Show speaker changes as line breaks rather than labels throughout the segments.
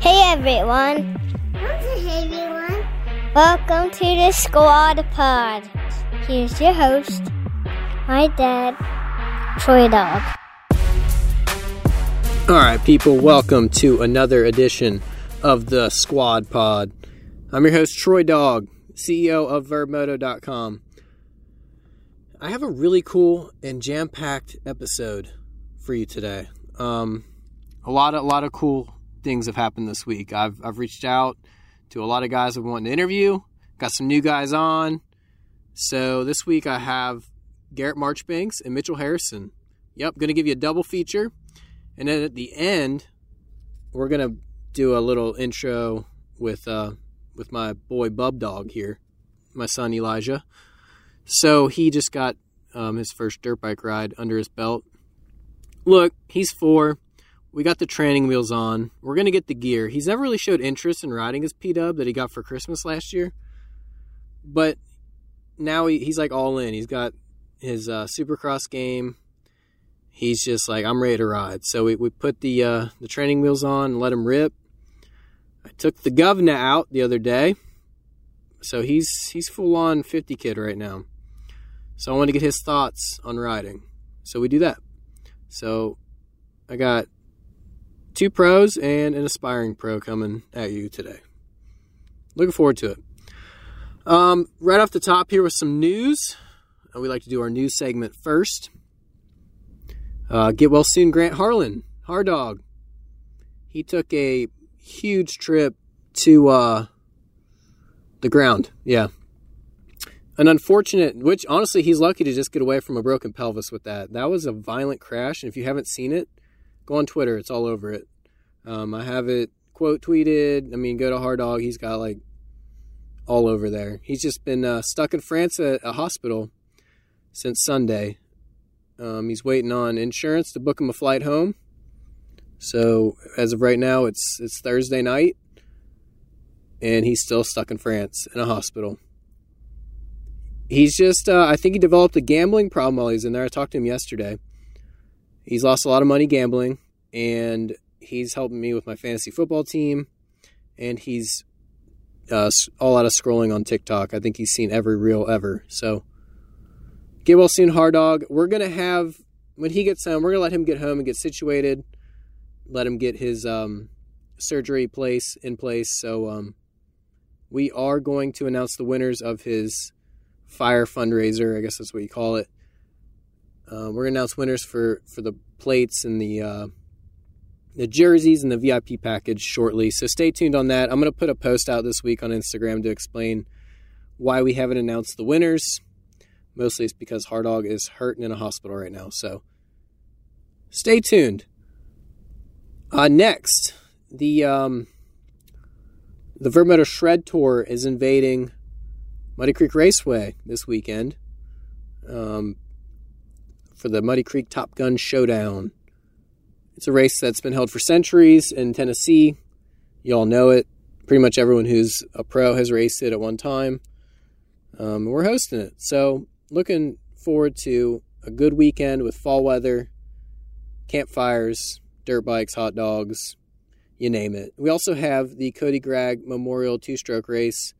Hey everyone.
Hey everyone.
Welcome to the Squad Pod. Here's your host, my dad, Troy Dog.
All right, people, welcome to another edition of the Squad Pod. I'm your host, Troy Dog, CEO of VurbMoto.com. I have a really cool and jam-packed episode for you today. Um, a lot a lot of cool things have happened this week. I've I've reached out to a lot of guys I want to interview. Got some new guys on. So this week I have Garrett Marchbanks and Mitchell Harrison. Yep, going to give you a double feature. And then at the end, we're going to do a little intro with uh, with my boy Bub Dog here, my son Elijah. So he just got um, his first dirt bike ride under his belt. Look, he's four. We got the training wheels on. We're going to get the gear. He's never really showed interest in riding his P Dub that he got for Christmas last year. But now he, he's like all in. He's got his uh, supercross game. He's just like, I'm ready to ride. So we, we put the uh, the training wheels on and let him rip. I took the governor out the other day. So he's he's full on 50 kid right now. So I want to get his thoughts on riding. So we do that. So I got two pros and an aspiring pro coming at you today. Looking forward to it. Um, right off the top here with some news. Uh, we like to do our news segment first. Uh, get well soon, Grant Harlan, Hard Dog. He took a huge trip to uh, the ground. Yeah. An unfortunate, which honestly, he's lucky to just get away from a broken pelvis with that. That was a violent crash. And if you haven't seen it, go on Twitter. It's all over it. Um, I have it quote tweeted. I mean, go to Hard Dog. He's got like all over there. He's just been uh, stuck in France at a hospital since Sunday. Um, he's waiting on insurance to book him a flight home. So as of right now, it's it's Thursday night, and he's still stuck in France in a hospital. He's just, uh, I think he developed a gambling problem while he's in there. I talked to him yesterday. He's lost a lot of money gambling, and he's helping me with my fantasy football team, and he's uh, all out of scrolling on TikTok. I think he's seen every reel ever. So get well soon, hard dog. We're gonna have when he gets home. We're gonna let him get home and get situated. Let him get his um, surgery place in place. So um, we are going to announce the winners of his fire fundraiser. I guess that's what you call it. Uh, we're gonna announce winners for for the plates and the uh, the jerseys and the VIP package shortly. So stay tuned on that. I'm going to put a post out this week on Instagram to explain why we haven't announced the winners. Mostly it's because Hard Dog is hurting in a hospital right now. So stay tuned. Uh, next, the um, the Vurbmoto Shred Tour is invading Muddy Creek Raceway this weekend um, for the Muddy Creek Top Gun Showdown. It's a race that's been held for centuries in Tennessee. You all know it. Pretty much everyone who's a pro has raced it at one time. Um, we're hosting it. So, looking forward to a good weekend with fall weather, campfires, dirt bikes, hot dogs, you name it. We also have the Cody Gragg Memorial two stroke race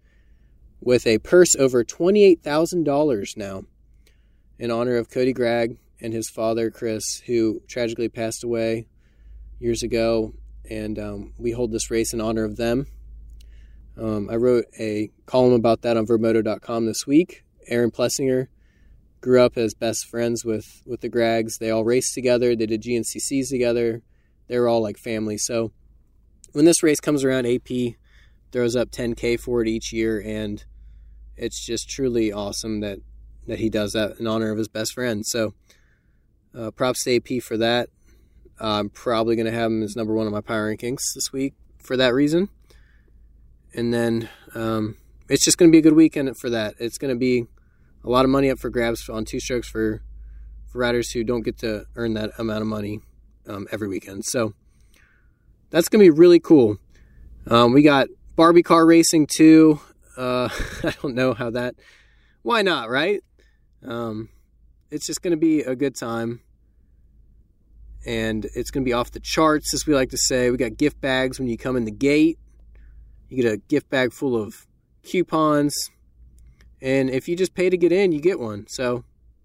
with a purse over $28,000 now in honor of Cody Gragg and his father, Chris, who tragically passed away years ago. And um, we hold this race in honor of them. Um, I wrote a column about that on Vurbmoto.com this week. Aaron Plessinger grew up as best friends with, with the Graggs. They all raced together, they did GNCCs together. They were all like family. So when this race comes around, AP throws up 10K for it each year. And it's just truly awesome that, that he does that in honor of his best friend. So uh, props to AP for that. Uh, I'm probably going to have him as number one on my power rankings this week for that reason. And then um, it's just going to be a good weekend for that. It's going to be a lot of money up for grabs on two strokes for, for riders who don't get to earn that amount of money um, every weekend. So that's going to be really cool. Um, we got Barbie car racing too. Uh, I don't know how that. Why not, right? Um, it's just going to be a good time. and it's going to be off the charts, as we like to say. We got gift bags when you come in the gate. You get a gift bag full of coupons, and if you just pay to get in, you get one. So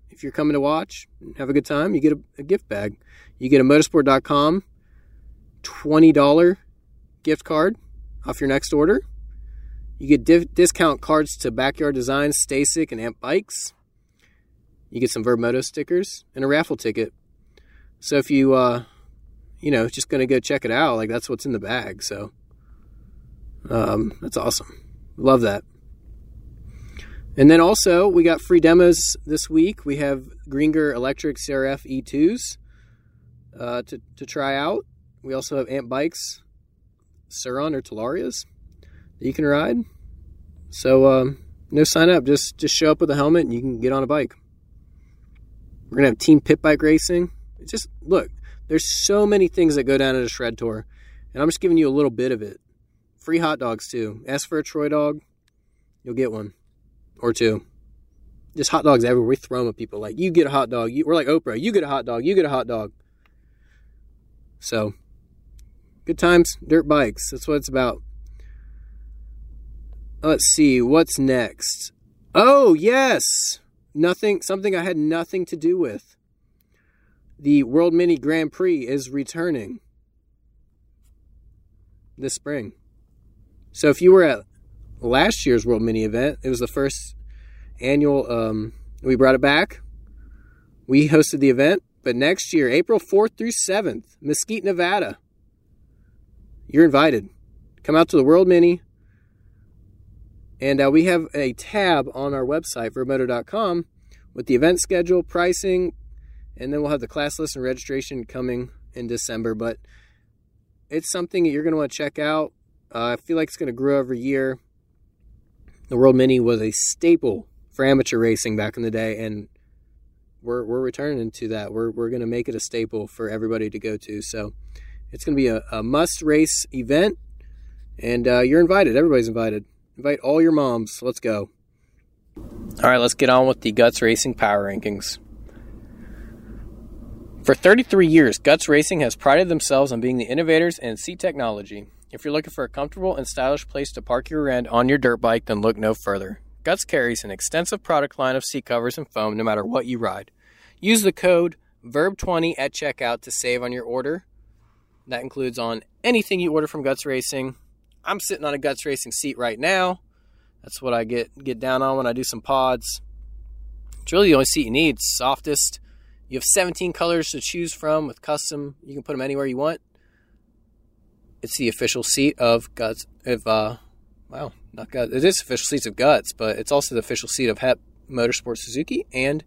if you're coming to watch, and have a good time, you get a, a gift bag. You get a motosport.com $20 gift card off your next order. You get div- discount cards to Backyard Designs, Stacyc, and Amp Bikes. You get some Vurbmoto stickers and a raffle ticket. So if you, uh, you know, just going to go check it out, like that's what's in the bag. So um, that's awesome. Love that. And then also, we got free demos this week. We have Greenger Electric CRF E2s uh, to, to try out. We also have Amp Bikes, Sur-Ron or Talarias that you can ride. So um, no sign up, just just show up with a helmet and you can get on a bike. We're gonna have team pit bike racing. It's just look, there's so many things that go down at a shred tour, and I'm just giving you a little bit of it. Free hot dogs too. Ask for a Troy dog, you'll get one or two. Just hot dogs everywhere. We throw them at people like you get a hot dog. You, we're like Oprah. You get a hot dog. You get a hot dog. So good times, dirt bikes. That's what it's about. Let's see what's next. Oh yes, nothing. Something I had nothing to do with. The World Mini Grand Prix is returning this spring. So if you were at last year's World Mini event, it was the first annual. Um, we brought it back. We hosted the event, but next year, April 4th through 7th, Mesquite, Nevada, you're invited. Come out to the World Mini. And uh, we have a tab on our website, vurbmoto.com, with the event schedule, pricing, and then we'll have the class list and registration coming in December. But it's something that you're going to want to check out. Uh, I feel like it's going to grow every year. The World Mini was a staple for amateur racing back in the day, and we're, we're returning to that. We're, we're going to make it a staple for everybody to go to. So it's going to be a, a must race event, and uh, you're invited. Everybody's invited. Invite all your moms. Let's go. All right, let's get on with the Guts Racing Power Rankings. For 33 years, Guts Racing has prided themselves on being the innovators in seat technology. If you're looking for a comfortable and stylish place to park your end on your dirt bike, then look no further. Guts carries an extensive product line of seat covers and foam no matter what you ride. Use the code Vurb20 at checkout to save on your order. That includes on anything you order from Guts Racing. I'm sitting on a Guts Racing seat right now. That's what I get get down on when I do some pods. It's really the only seat you need. softest. You have 17 colors to choose from with custom. You can put them anywhere you want. It's the official seat of Guts. Of uh, wow, not Guts. It is official seats of Guts, but it's also the official seat of HEP Motorsport Suzuki and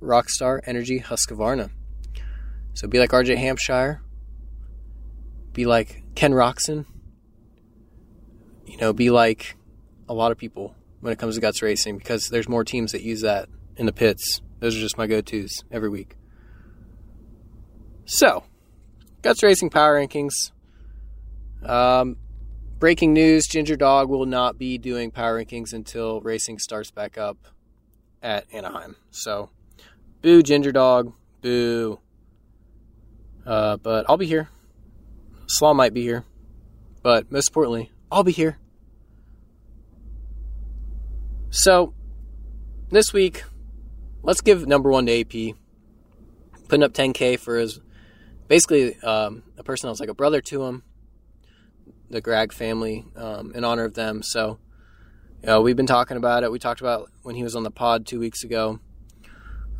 Rockstar Energy Husqvarna. So be like RJ Hampshire. Be like Ken Roczen you know, be like a lot of people when it comes to guts racing because there's more teams that use that in the pits. Those are just my go tos every week. So, guts racing power rankings. Um, breaking news Ginger Dog will not be doing power rankings until racing starts back up at Anaheim. So, boo, Ginger Dog, boo. Uh, but I'll be here. Slaw might be here. But most importantly, I'll be here. So, this week, let's give number one to AP. Putting up 10K for his, basically, um, a person that was like a brother to him, the Gragg family, um, in honor of them. So, you know, we've been talking about it. We talked about when he was on the pod two weeks ago.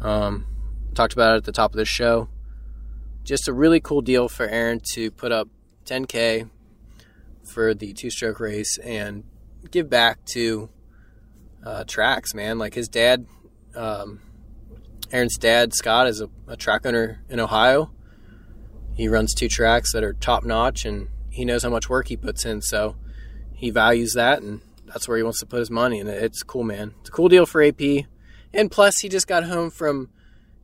Um, talked about it at the top of the show. Just a really cool deal for Aaron to put up 10K for the two stroke race and give back to uh, tracks, man. Like his dad, um, Aaron's dad, Scott, is a, a track owner in Ohio. He runs two tracks that are top notch and he knows how much work he puts in. So he values that and that's where he wants to put his money. And it's cool, man. It's a cool deal for AP. And plus, he just got home from,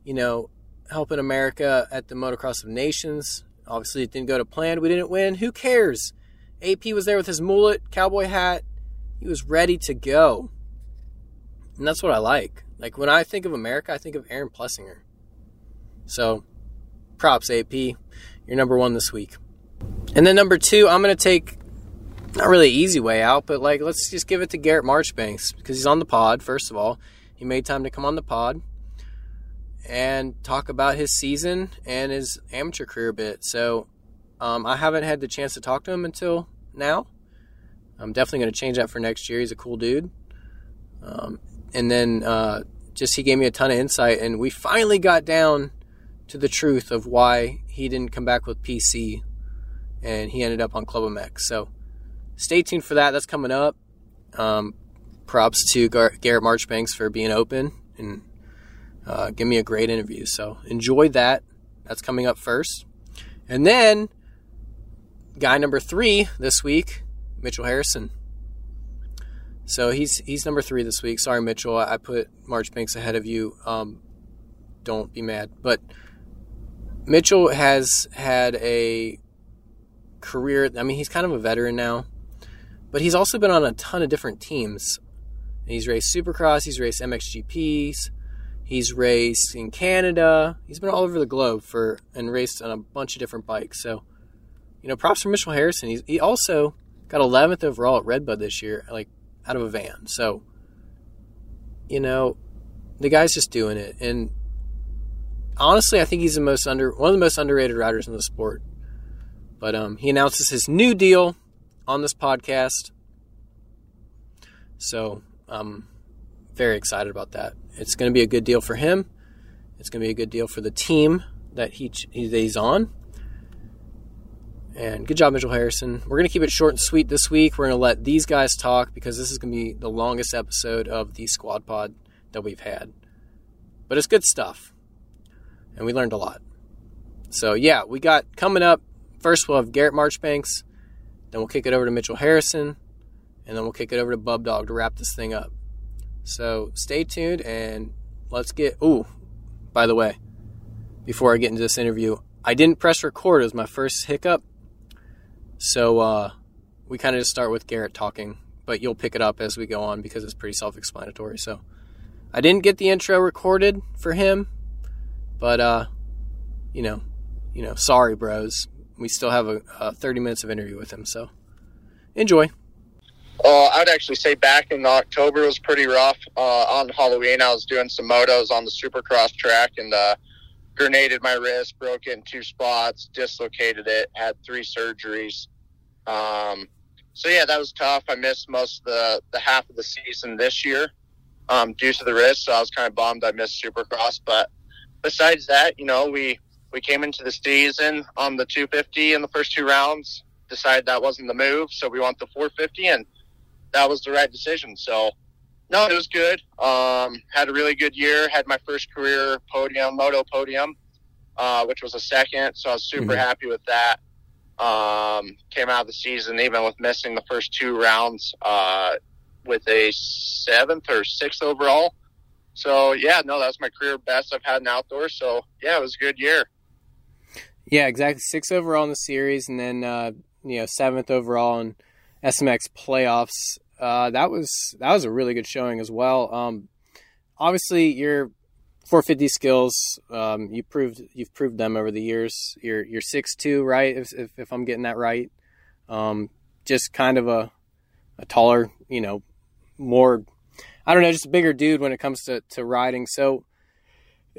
you know, helping America at the Motocross of Nations. Obviously, it didn't go to plan. We didn't win. Who cares? AP was there with his mullet, cowboy hat. He was ready to go. And that's what I like. Like when I think of America, I think of Aaron Plessinger. So props, AP. You're number one this week. And then number two, I'm going to take not really easy way out, but like let's just give it to Garrett Marchbanks because he's on the pod. First of all, he made time to come on the pod and talk about his season and his amateur career a bit. So um, I haven't had the chance to talk to him until now. I'm definitely going to change that for next year. He's a cool dude. Um, and then uh, just he gave me a ton of insight, and we finally got down to the truth of why he didn't come back with PC, and he ended up on Club MX. So stay tuned for that. That's coming up. Um, props to Gar- Garrett Marchbanks for being open and uh, give me a great interview. So enjoy that. That's coming up first. And then, guy number three this week, Mitchell Harrison. So he's he's number three this week. Sorry, Mitchell, I put Marchbanks ahead of you. Um, don't be mad, but Mitchell has had a career. I mean, he's kind of a veteran now, but he's also been on a ton of different teams. He's raced Supercross. He's raced MXGPs. He's raced in Canada. He's been all over the globe for and raced on a bunch of different bikes. So, you know, props for Mitchell Harrison. He's, he also got 11th overall at Redbud this year, like out of a van. So, you know, the guy's just doing it. And honestly, I think he's the most under one of the most underrated riders in the sport. But um, he announces his new deal on this podcast. So I'm very excited about that. It's going to be a good deal for him. It's going to be a good deal for the team that he, he's on. And good job, Mitchell Harrison. We're going to keep it short and sweet this week. We're going to let these guys talk because this is going to be the longest episode of the Squad Pod that we've had. But it's good stuff. And we learned a lot. So, yeah, we got coming up. First, we'll have Garrett Marchbanks. Then we'll kick it over to Mitchell Harrison. And then we'll kick it over to Bub Dog to wrap this thing up. So, stay tuned and let's get. Ooh, by the way, before I get into this interview, I didn't press record. It was my first hiccup. So uh, we kind of just start with Garrett talking, but you'll pick it up as we go on because it's pretty self explanatory. So I didn't get the intro recorded for him, but uh, you know, you know, sorry, bros. We still have a, a 30 minutes of interview with him, so enjoy.
Uh, I'd actually say back in October was pretty rough. Uh, on Halloween, I was doing some motos on the Supercross track and uh, grenaded my wrist, broke it in two spots, dislocated it, had three surgeries. Um, so yeah, that was tough. I missed most of the, the half of the season this year um, due to the wrist. So I was kind of bummed I missed Supercross. But besides that, you know, we we came into the season on the 250 in the first two rounds. Decided that wasn't the move, so we went the 450, and that was the right decision. So no, it was good. Um, had a really good year. Had my first career podium, moto podium, uh, which was a second. So I was super mm-hmm. happy with that. Um, came out of the season even with missing the first two rounds uh, with a seventh or sixth overall. So yeah, no, that was my career best I've had in outdoors. So yeah, it was a good year.
Yeah, exactly. Six overall in the series, and then uh, you know seventh overall in SMX playoffs. Uh, that was that was a really good showing as well. Um, obviously, you're 450 skills. Um, you proved you've proved them over the years. You're you're six two, right? If, if, if I'm getting that right, um, just kind of a a taller, you know, more. I don't know, just a bigger dude when it comes to, to riding. So,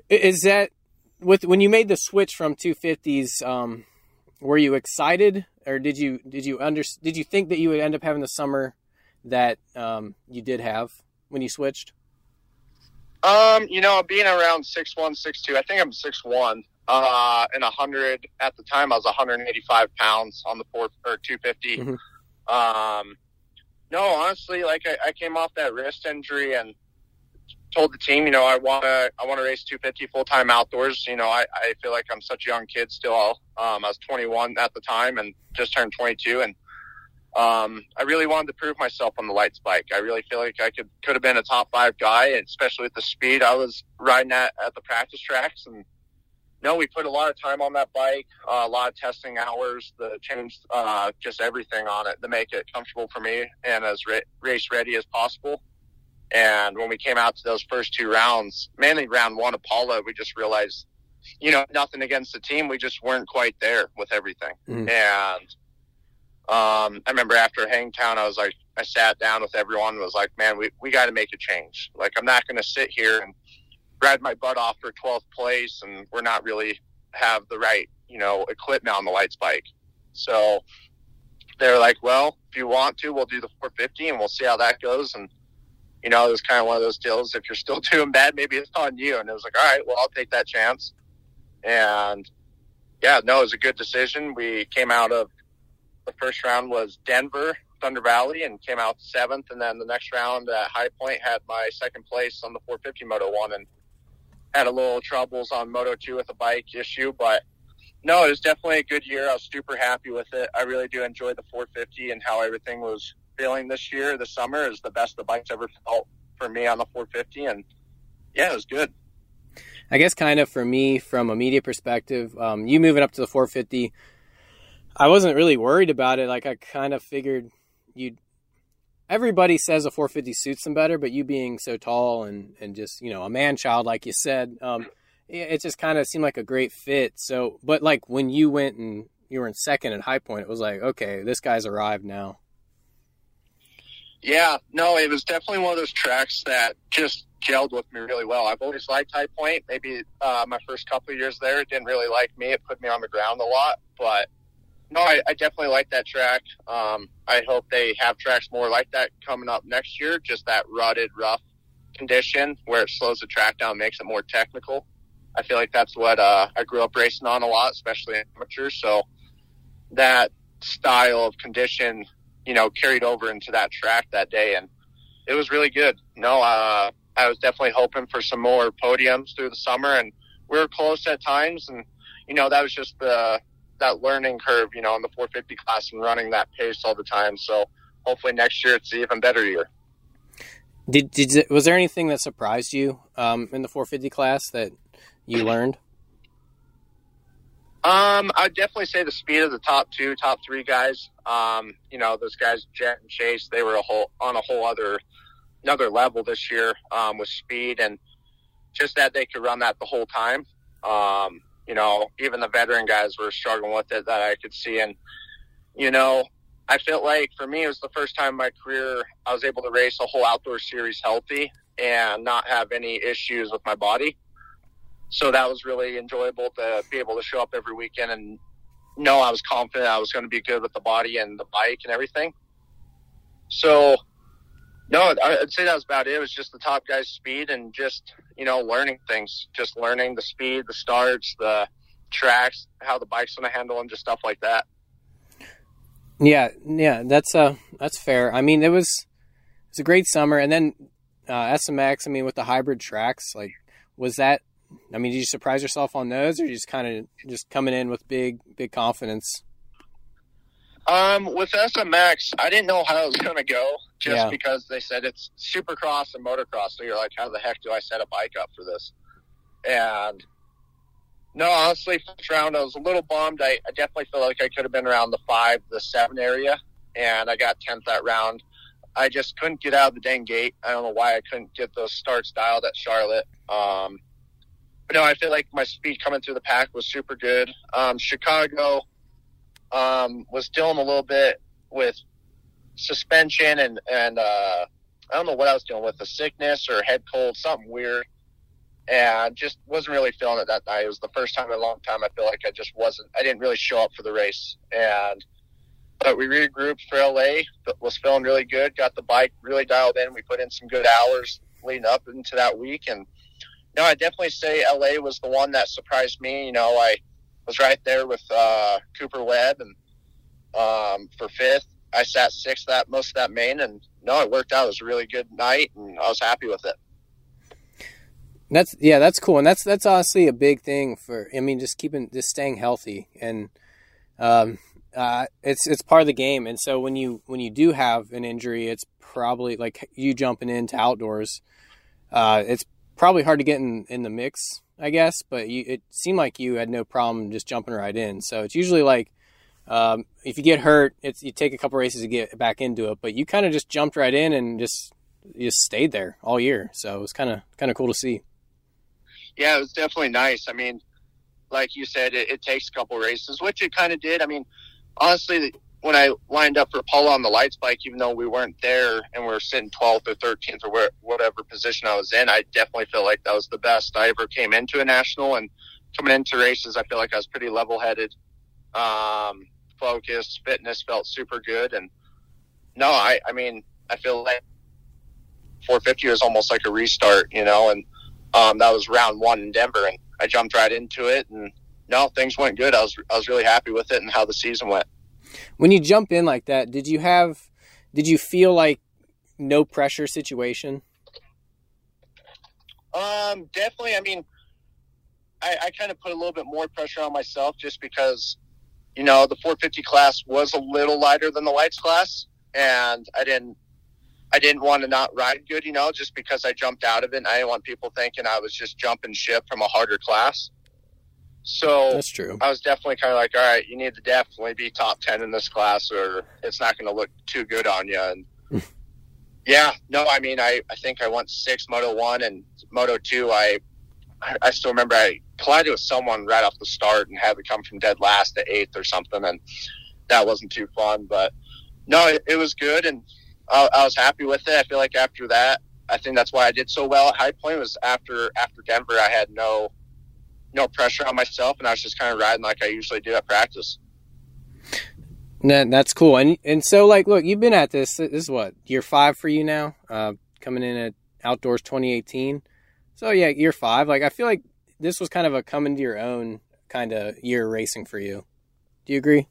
is that with when you made the switch from 250s? Um, were you excited, or did you did you under did you think that you would end up having the summer that um, you did have when you switched?
Um, you know, being around six one, six two. I think I'm six one. Uh, and a hundred at the time, I was 185 pounds on the four or 250. Mm-hmm. Um, no, honestly, like I, I came off that wrist injury and told the team, you know, I want to, I want to race 250 full time outdoors. You know, I, I feel like I'm such a young kid still. Um, I was 21 at the time and just turned 22, and um, I really wanted to prove myself on the lights bike. I really feel like I could could have been a top five guy, especially with the speed I was riding at at the practice tracks. And no, we put a lot of time on that bike, uh, a lot of testing hours, the changed uh, just everything on it to make it comfortable for me and as ra- race ready as possible. And when we came out to those first two rounds, mainly round one, Apollo, we just realized you know, nothing against the team. We just weren't quite there with everything.
Mhm.
And um, I remember after Hangtown, I was like, I sat down with everyone and was like, man, we, we got to make a change. Like, I'm not going to sit here and ride my butt off for 12th place and we're not really have the right, you know, equipment on the lights bike. So they're like, well, if you want to, we'll do the 450 and we'll see how that goes. And, you know, it was kind of one of those deals. If you're still doing bad, maybe it's on you. And it was like, all right, well, I'll take that chance. And yeah, no, it was a good decision. We came out of the first round was Denver, Thunder Valley, and came out seventh. And then the next round at High Point had my second place on the 450 Moto 1 and had a little troubles on Moto 2 with a bike issue. But no, it was definitely a good year. I was super happy with it. I really do enjoy the 450 and how everything was feeling this year. The summer is the best the bike's ever felt for me on the 450. And yeah, it was good.
I guess kind of for me from a media perspective, um, you moving up to the 450, I wasn't really worried about it. Like I kind of figured you'd. Everybody says a 450 suits them better, but you being so tall and and just you know a man child like you said, um, it, just kind of seemed like a great fit. So, but like when you went and you were in second at High Point, it was like okay, this guy's arrived now.
Yeah, no, it was definitely one of those tracks that just gelled with me really well. I've always liked High Point. Maybe uh, my first couple years there, it didn't really like me. It put me on the ground a lot, but no, I, I definitely like that track. Um, I hope they have tracks more like that coming up next year. Just that rutted, rough condition where it slows the track down, makes it more technical. I feel like that's what uh, I grew up racing on a lot, especially amateur. So that style of condition, you know, carried over into that track that day, and it was really good. No, uh, I was definitely hoping for some more podiums through the summer, and we were close at times, and you know that was just the that learning curve, you know, in the 450 class and running that pace all the time. So hopefully next year it's an even better year.
Did did was there anything that surprised you um, in the 450 class that you learned?
Um, I'd definitely say the speed of the top two, top three guys. Um, you know, those guys, Jett and Chase, they were a whole on a whole other another level this year um, with speed and just that they could run that the whole time. Um, you know, even the veteran guys were struggling with it that I could see. And, you know, I felt like for me, it was the first time in my career I was able to race a whole outdoor series healthy and not have any issues with my body. So that was really enjoyable to be able to show up every weekend and know I was confident I was going to be good with the body and the bike and everything. So, no, I'd say that was about it. It was just the top guy's speed and just, you know, learning things, just learning the speed, the starts, the tracks, how the bike's to handle them, just stuff like that.
Yeah, yeah, that's uh that's fair. I mean, it was it's a great summer, and then uh, SMX. I mean, with the hybrid tracks, like, was that? I mean, did you surprise yourself on those, or you just kind of just coming in with big big confidence?
Um, with SMX, I didn't know how it was going to go just
Yeah.
because they said it's supercross and motocross. So you're like, how the heck do I set a bike up for this? And no, honestly, first round, I was a little bummed. I, I definitely feel like I could have been around the five, the seven area, and I got 10th that round. I just couldn't get out of the dang gate. I don't know why I couldn't get those starts dialed at Charlotte. Um, but no, I feel like my speed coming through the pack was super good. Um, Chicago, um, was dealing a little bit with suspension and and uh, I don't know what I was dealing with, the sickness or head cold, something weird, and just wasn't really feeling it that night. It was the first time in a long time I feel like I just wasn't. I didn't really show up for the race, and but we regrouped for LA. Was feeling really good. Got the bike really dialed in. We put in some good hours leading up into that week, and no, I definitely say LA was the one that surprised me. You know, I was right there with uh, Cooper Webb and um, for fifth. I sat sixth that most of that main, and no, it worked out. It was a really good night, and I was happy with it.
That's yeah, that's cool, and that's that's honestly a big thing for. I mean, just keeping just staying healthy, and um, uh, it's it's part of the game. And so when you when you do have an injury, it's probably like you jumping into outdoors. Uh, it's probably hard to get in in the mix, I guess. But you, it seemed like you had no problem just jumping right in. So it's usually like um, if you get hurt, it's you take a couple races to get back into it. But you kind of just jumped right in and just just stayed there all year. So it was kind of kind of cool to see.
Yeah, it was definitely nice. I mean, like you said, it, it takes a couple races, which it kind of did. I mean, honestly, when I lined up for Pala on the lights bike, even though we weren't there and we were sitting 12th or 13th or where, whatever position I was in, I definitely feel like that was the best I ever came into a national. And coming into races, I feel like I was pretty level headed, um, focused, fitness felt super good. And no, I, I mean, I feel like 450 was almost like a restart, you know, and um, that was round one in Denver, and I jumped right into it, and no, things went good. I was I was really happy with it and how the season went.
When you jump in like that, did you have, did you feel like no pressure situation?
Um, definitely. I mean, I, I kind of put a little bit more pressure on myself just because, you know, the 450 class was a little lighter than the lights class, and I didn't I didn't want to not ride good, you know, just because I jumped out of it. And I didn't want people thinking I was just jumping ship from a harder class. So
that's true.
I was definitely kind of like, all right, you need to definitely be top 10 in this class or it's not going to look too good on you. And yeah, no, I mean, I, I think I went six Moto 1 and Moto 2. I, I still remember I collided with someone right off the start and had to come from dead last to eighth or something. And that wasn't too fun. But no, it, it was good. And I, I was happy with it. I feel like after that, I think that's why I did so well at High Point was after after Denver, I had no no pressure on myself, and I was just kind of riding like I usually do at practice.
That, that's cool. And and so like, look, you've been at this. This is what year five for you now. Uh, coming in at Outdoors 2018. So yeah, year five. Like I feel like this was kind of a coming to your own kind of year racing for you. Do you agree?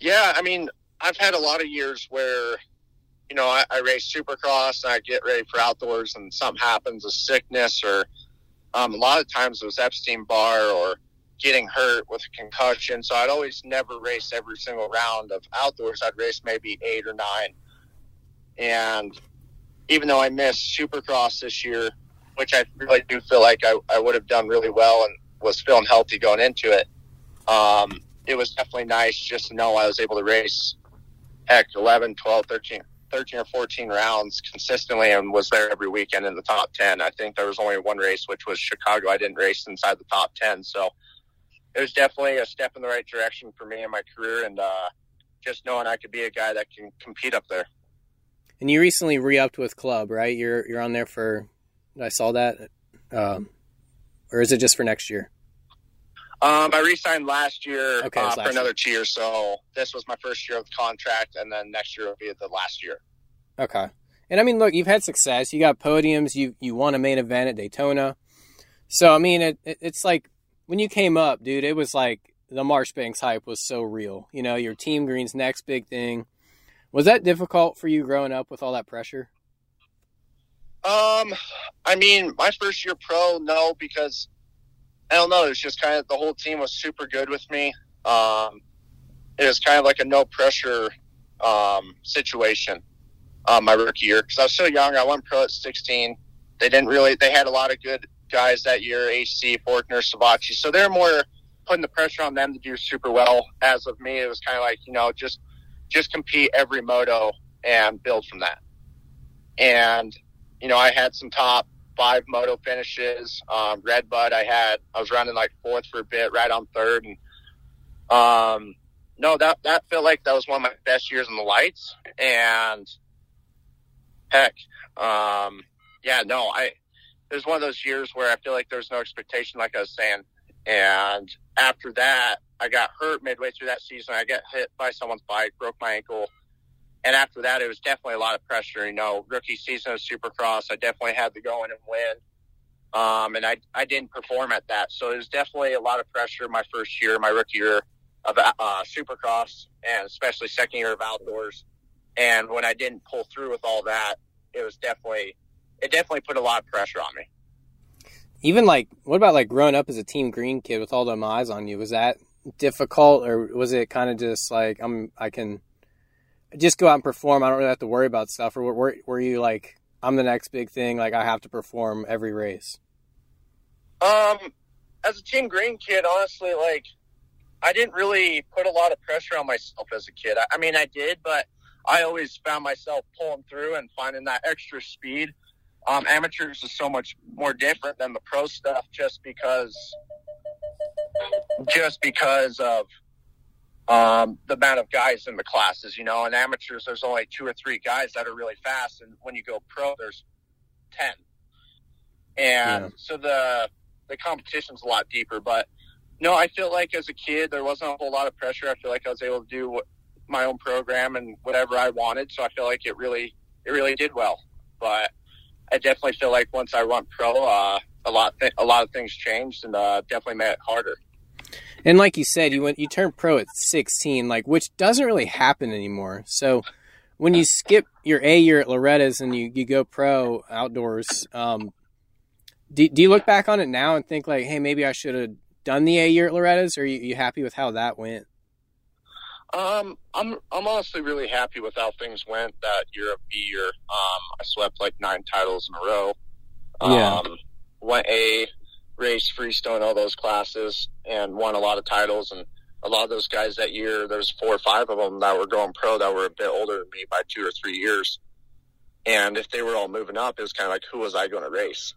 Yeah, I mean, I've had a lot of years where you know, I, I race supercross and I get ready for outdoors and something happens, a sickness or um, a lot of times it was Epstein Barr or getting hurt with a concussion. So I'd always never race every single round of outdoors. I'd race maybe eight or nine. And even though I missed supercross this year, which I really do feel like I, I would have done really well and was feeling healthy going into it, um, it was definitely nice just to know I was able to race heck 11, 12, 13, 13 or 14 rounds consistently and was there every weekend in the top 10. I think there was only one race, which was Chicago. I didn't race inside the top 10. So it was definitely a step in the right direction for me in my career and uh, just knowing I could be a guy that can compete up there.
And you recently re-upped with club, right? You're you're on there for. I saw that, um, or is it just for next year?
Um, I re-signed last year
okay,
uh,
last
for another
year.
two years, so this was my first year of the contract, and then next year will be the last year.
Okay. And I mean, look, you've had success. You got podiums. You you won a main event at Daytona. So I mean, it, it, it's like when you came up, dude. It was like the Marchbanks hype was so real. You know, your team green's next big thing. Was that difficult for you growing up with all that pressure?
Um, I mean, my first year pro, no, because I don't know. It was just kind of the whole team was super good with me. Um, it was kind of like a no pressure um, situation um, my rookie year because I was so young. I went pro at 16. They didn't really. They had a lot of good guys that year: AC, Forkner, Savatgy. So they're more putting the pressure on them to do super well. As of me, it was kind of like you know just just compete every moto and build from that. And you know, I had some top five moto finishes. Um, Red Bud, I had, I was running like fourth for a bit, right on third. And, um, no, that, that felt like that was one of my best years in the lights. And heck, um, yeah, no, I, it was one of those years where I feel like there was no expectation, like I was saying. And after that, I got hurt midway through that season. I got hit by someone's bike, broke my ankle. And after that, it was definitely a lot of pressure. You know, rookie season of Supercross, I definitely had to go in and win. Um, and I, I didn't perform at that. So it was definitely a lot of pressure my first year, my rookie year of uh, Supercross, and especially second year of outdoors. And when I didn't pull through with all that, it was definitely, it definitely put a lot of pressure on me.
Even like, what about like growing up as a Team Green kid with all them eyes on you? Was that difficult, or was it kind of just like I'm, I can just go out and perform? I don't really have to worry about stuff. Or were, were you like, I'm the next big thing, like I have to perform every race?
Um, as a Team Green kid, honestly, like I didn't really put a lot of pressure on myself as a kid. I, I mean, I did, but I always found myself pulling through and finding that extra speed. Um, amateurs is so much more different than the pro stuff just because just because of um, the amount of guys in the classes. You know, in amateurs, there's only two or three guys that are really fast, and when you go pro, there's ten. And
Yeah.
so the the competition's a lot deeper. But no, I feel like as a kid, there wasn't a whole lot of pressure. I feel like I was able to do what, my own program and whatever I wanted. So I feel like it really it really did well. But I definitely feel like once I went pro, uh, a lot th- a lot of things changed and uh, definitely made it harder.
And like you said, you went you turned pro at 16, like which doesn't really happen anymore. So when you skip your A year at Loretta's and you, you go pro outdoors, um, do, do you look back on it now and think like, hey, maybe I should have done the A year at Loretta's? Or are you, you happy with how that went?
Um, I'm I'm honestly really happy with how things went that year of B year. Um, I swept like nine titles in a row. Um,
Yeah.
Went A, raced freestone all those classes, and won a lot of titles. And a lot of those guys that year, there's four or five of them that were going pro that were a bit older than me by two or three years. And if they were all moving up, it was kind of like, who was I going to race?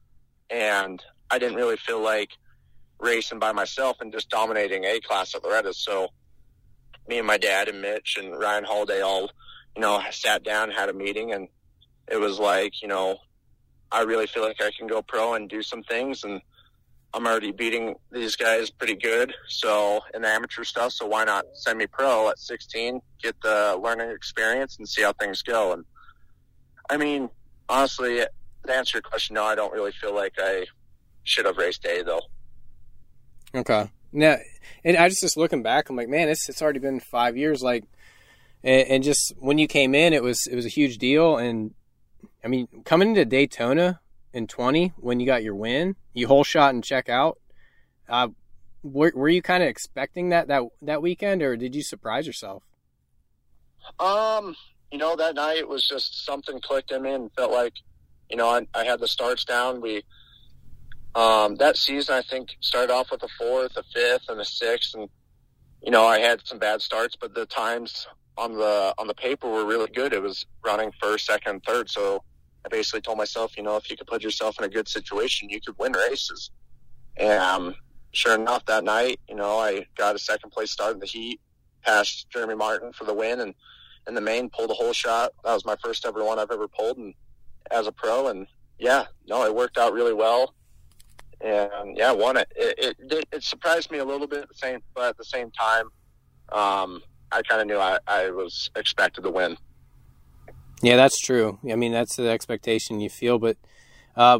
And I didn't really feel like racing by myself and just dominating A class at Loretta's. So me and my dad and Mitch and Ryan Holiday all, you know, sat down, had a meeting, and it was like, you know, I really feel like I can go pro and do some things, and I'm already beating these guys pretty good. So in the amateur stuff, so why not send me pro at 16, get the learning experience, and see how things go. And I mean, honestly, to answer your question, no, I don't really feel like I should have raced A though.
Okay. Now, and I just just looking back, I'm like, man, it's it's already been five years. Like, and, and just when you came in, it was it was a huge deal. And I mean, coming into Daytona in 20 when you got your win, you whole shot and check out. Uh, were, were you kind of expecting that that that weekend, or did you surprise yourself?
Um, you know, that night was just something clicked in me and felt like, you know, I, I had the starts down. We, um, that season I think started off with a fourth, a fifth, and a sixth, and you know, I had some bad starts, but the times on the on the paper were really good. It was running first, second, third. So I basically told myself, you know, if you could put yourself in a good situation, you could win races. And um, sure enough, that night, you know, I got a second place start in the heat, passed Jeremy Martin for the win, and in the main pulled a whole shot. That was my first ever one I've ever pulled, and as a pro, and yeah, no, it worked out really well. And yeah, won it. It it, it surprised me a little bit at the same, but at the same time, um, I kind of knew I, I was expected to win.
Yeah, that's true. I mean, that's the expectation you feel. But uh,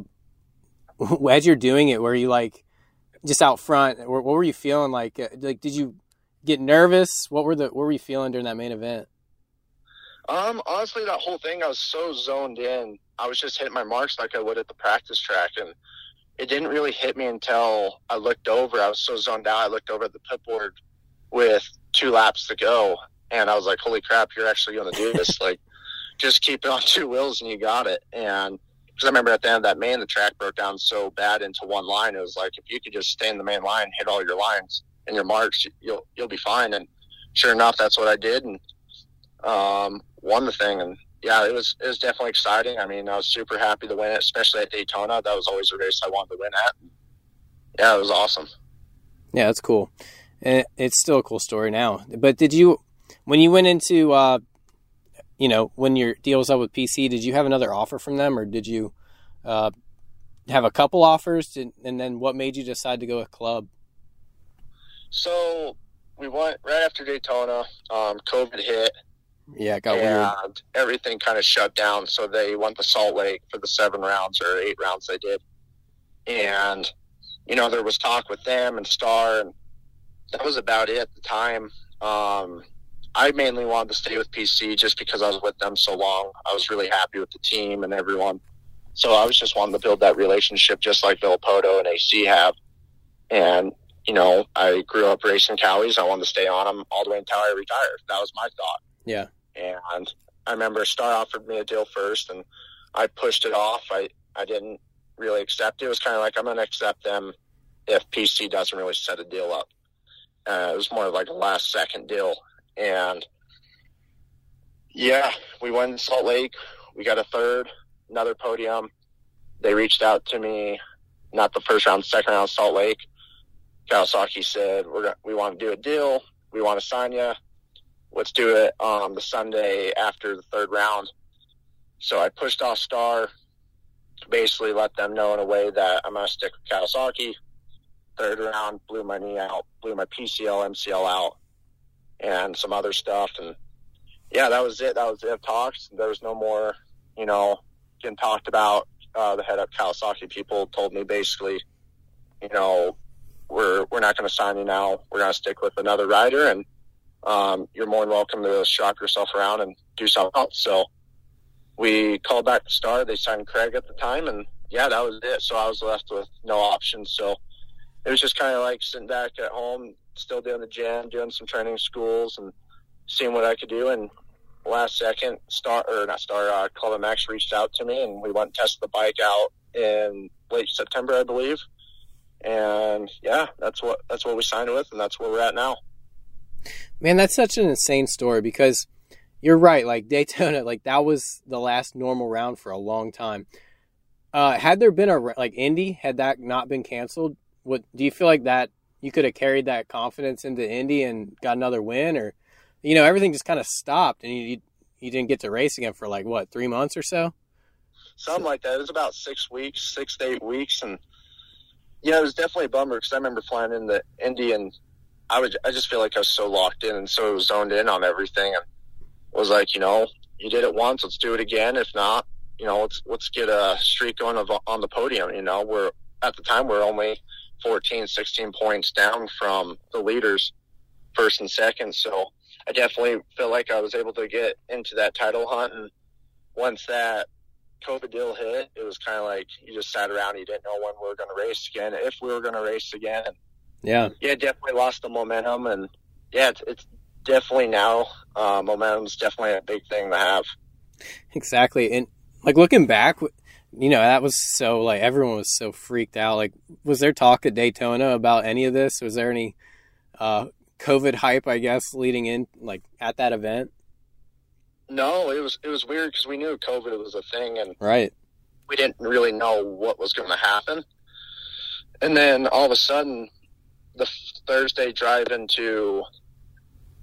as you're doing it, were you like just out front? What were you feeling like? Uh, Like, did you get nervous? What were the what were you feeling during that main event?
Um, honestly, that whole thing, I was so zoned in. I was just hitting my marks like I would at the practice track, and it didn't really hit me until I looked over. I was so zoned out. I looked over at the pit board with two laps to go, and I was like, "Holy crap! You're actually going to do this! like, just keep it on two wheels, and you got it." And because I remember at the end of that main, the track broke down so bad into one line. It was like if you could just stay in the main line, hit all your lines and your marks, you'll you'll be fine. And sure enough, that's what I did, and um, won the thing. And yeah, it was it was definitely exciting. I mean, I was super happy to win it, especially at Daytona. That was always a race I wanted to win at. Yeah, it was awesome.
Yeah, that's cool. It's still a cool story now. But did you, when you went into, uh, you know, when your deal was up with PC, did you have another offer from them, or did you uh, have a couple offers? Did, and then what made you decide to go with Club?
So we went right after Daytona. Um, COVID hit,
Yeah, it got weird.
everything kind of shut down. So they went to Salt Lake for the seven rounds or eight rounds they did. And, you know, there was talk with them and Star, and that was about it at the time. Um, I mainly wanted to stay with PC just because I was with them so long. I was really happy with the team and everyone. So I was just wanting to build that relationship just like Villopoto and AC have. And, you know, I grew up racing cowies. I wanted to stay on them all the way until I retired. That was my thought.
Yeah.
And I remember Star offered me a deal first, and I pushed it off. I, I didn't really accept it. It was kind of like, I'm going to accept them if PC doesn't really set a deal up. Uh, it was more of like a last second deal. And yeah, we to Salt Lake. We got a third, another podium. They reached out to me, not the first round, second round, Salt Lake. Kawasaki said, "We're we want to do a deal. We want to sign you. Let's do it um, the Sunday after the third round." So I pushed off Star, basically let them know in a way that I'm gonna stick with Kawasaki. Third round, blew my knee out, blew my PCL, MCL out, and some other stuff, and yeah, that was it. That was it. Talks. There was no more, you know, getting talked about. Uh, the head of Kawasaki people told me basically, you know, we're we're not going to sign you now. We're going to stick with another rider, and um, you're more than welcome to shop yourself around and do something else. So we called back the star. They signed Craig at the time, and yeah, that was it. So I was left with no options. So it was just kind of like sitting back at home, still doing the gym, doing some training schools, and seeing what I could do. And last second, Star or not Star, uh, Club reached out to me, and we went and tested the bike out in late September, I believe. And yeah, that's what that's what we signed with, and that's where we're at now.
Man, that's such an insane story because you're right. Like Daytona, like that was the last normal round for a long time. Uh, had there been a like Indy, had that not been canceled, what do you feel like that you could have carried that confidence into Indy and got another win, or you know everything just kind of stopped and you you didn't get to race again for like what three months or so?
Something like that. It was about six weeks, six to eight weeks, and yeah, it was definitely a bummer because I remember flying in the Indy and I would I just feel like I was so locked in and so it was zoned in on everything and was like, you know, you did it once, let's do it again. If not, you know, let's let's get a streak going of, on the podium. You know, we're at the time we're only 14, 16 points down from the leaders, first and second. So I definitely feel like I was able to get into that title hunt. And once that COVID deal hit, it was kind of like you just sat around. You didn't know when we were going to race again, if we were going to race again. And
yeah,
yeah, definitely lost the momentum. And yeah, it's, it's definitely now uh, momentum's definitely a big thing to have.
Exactly, and like looking back, you know that was so like everyone was so freaked out. Like, was there talk at Daytona about any of this? Was there any uh, COVID hype? I guess leading in like at that event.
No, it was it was weird because we knew COVID was a thing, and
right,
we didn't really know what was going to happen. And then all of a sudden, the Thursday drive into,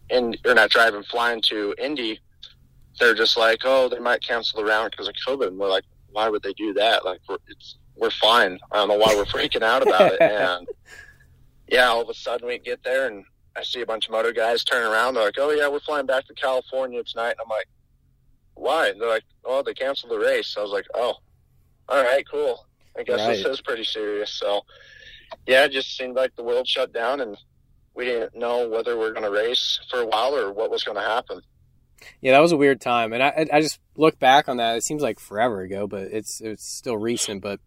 in or not driving, flying to Indy, they're just like, oh, they might cancel the round because of COVID. And we're like, why would they do that? Like, we're, it's we're fine. I don't know why we're freaking out about it. And yeah, all of a sudden we get there and I see a bunch of moto guys turn around. They're like, "Oh yeah, we're flying back to California tonight." And I'm like, "Why?" And they're like, "Oh, they canceled the race." I was like, "Oh, all right, cool. I guess right. this is pretty serious." So, yeah, it just seemed like the world shut down, and we didn't know whether we are going to race for a while or what was going to happen.
Yeah, that was a weird time, and I I just look back on that. It seems like forever ago, but it's it's still recent. But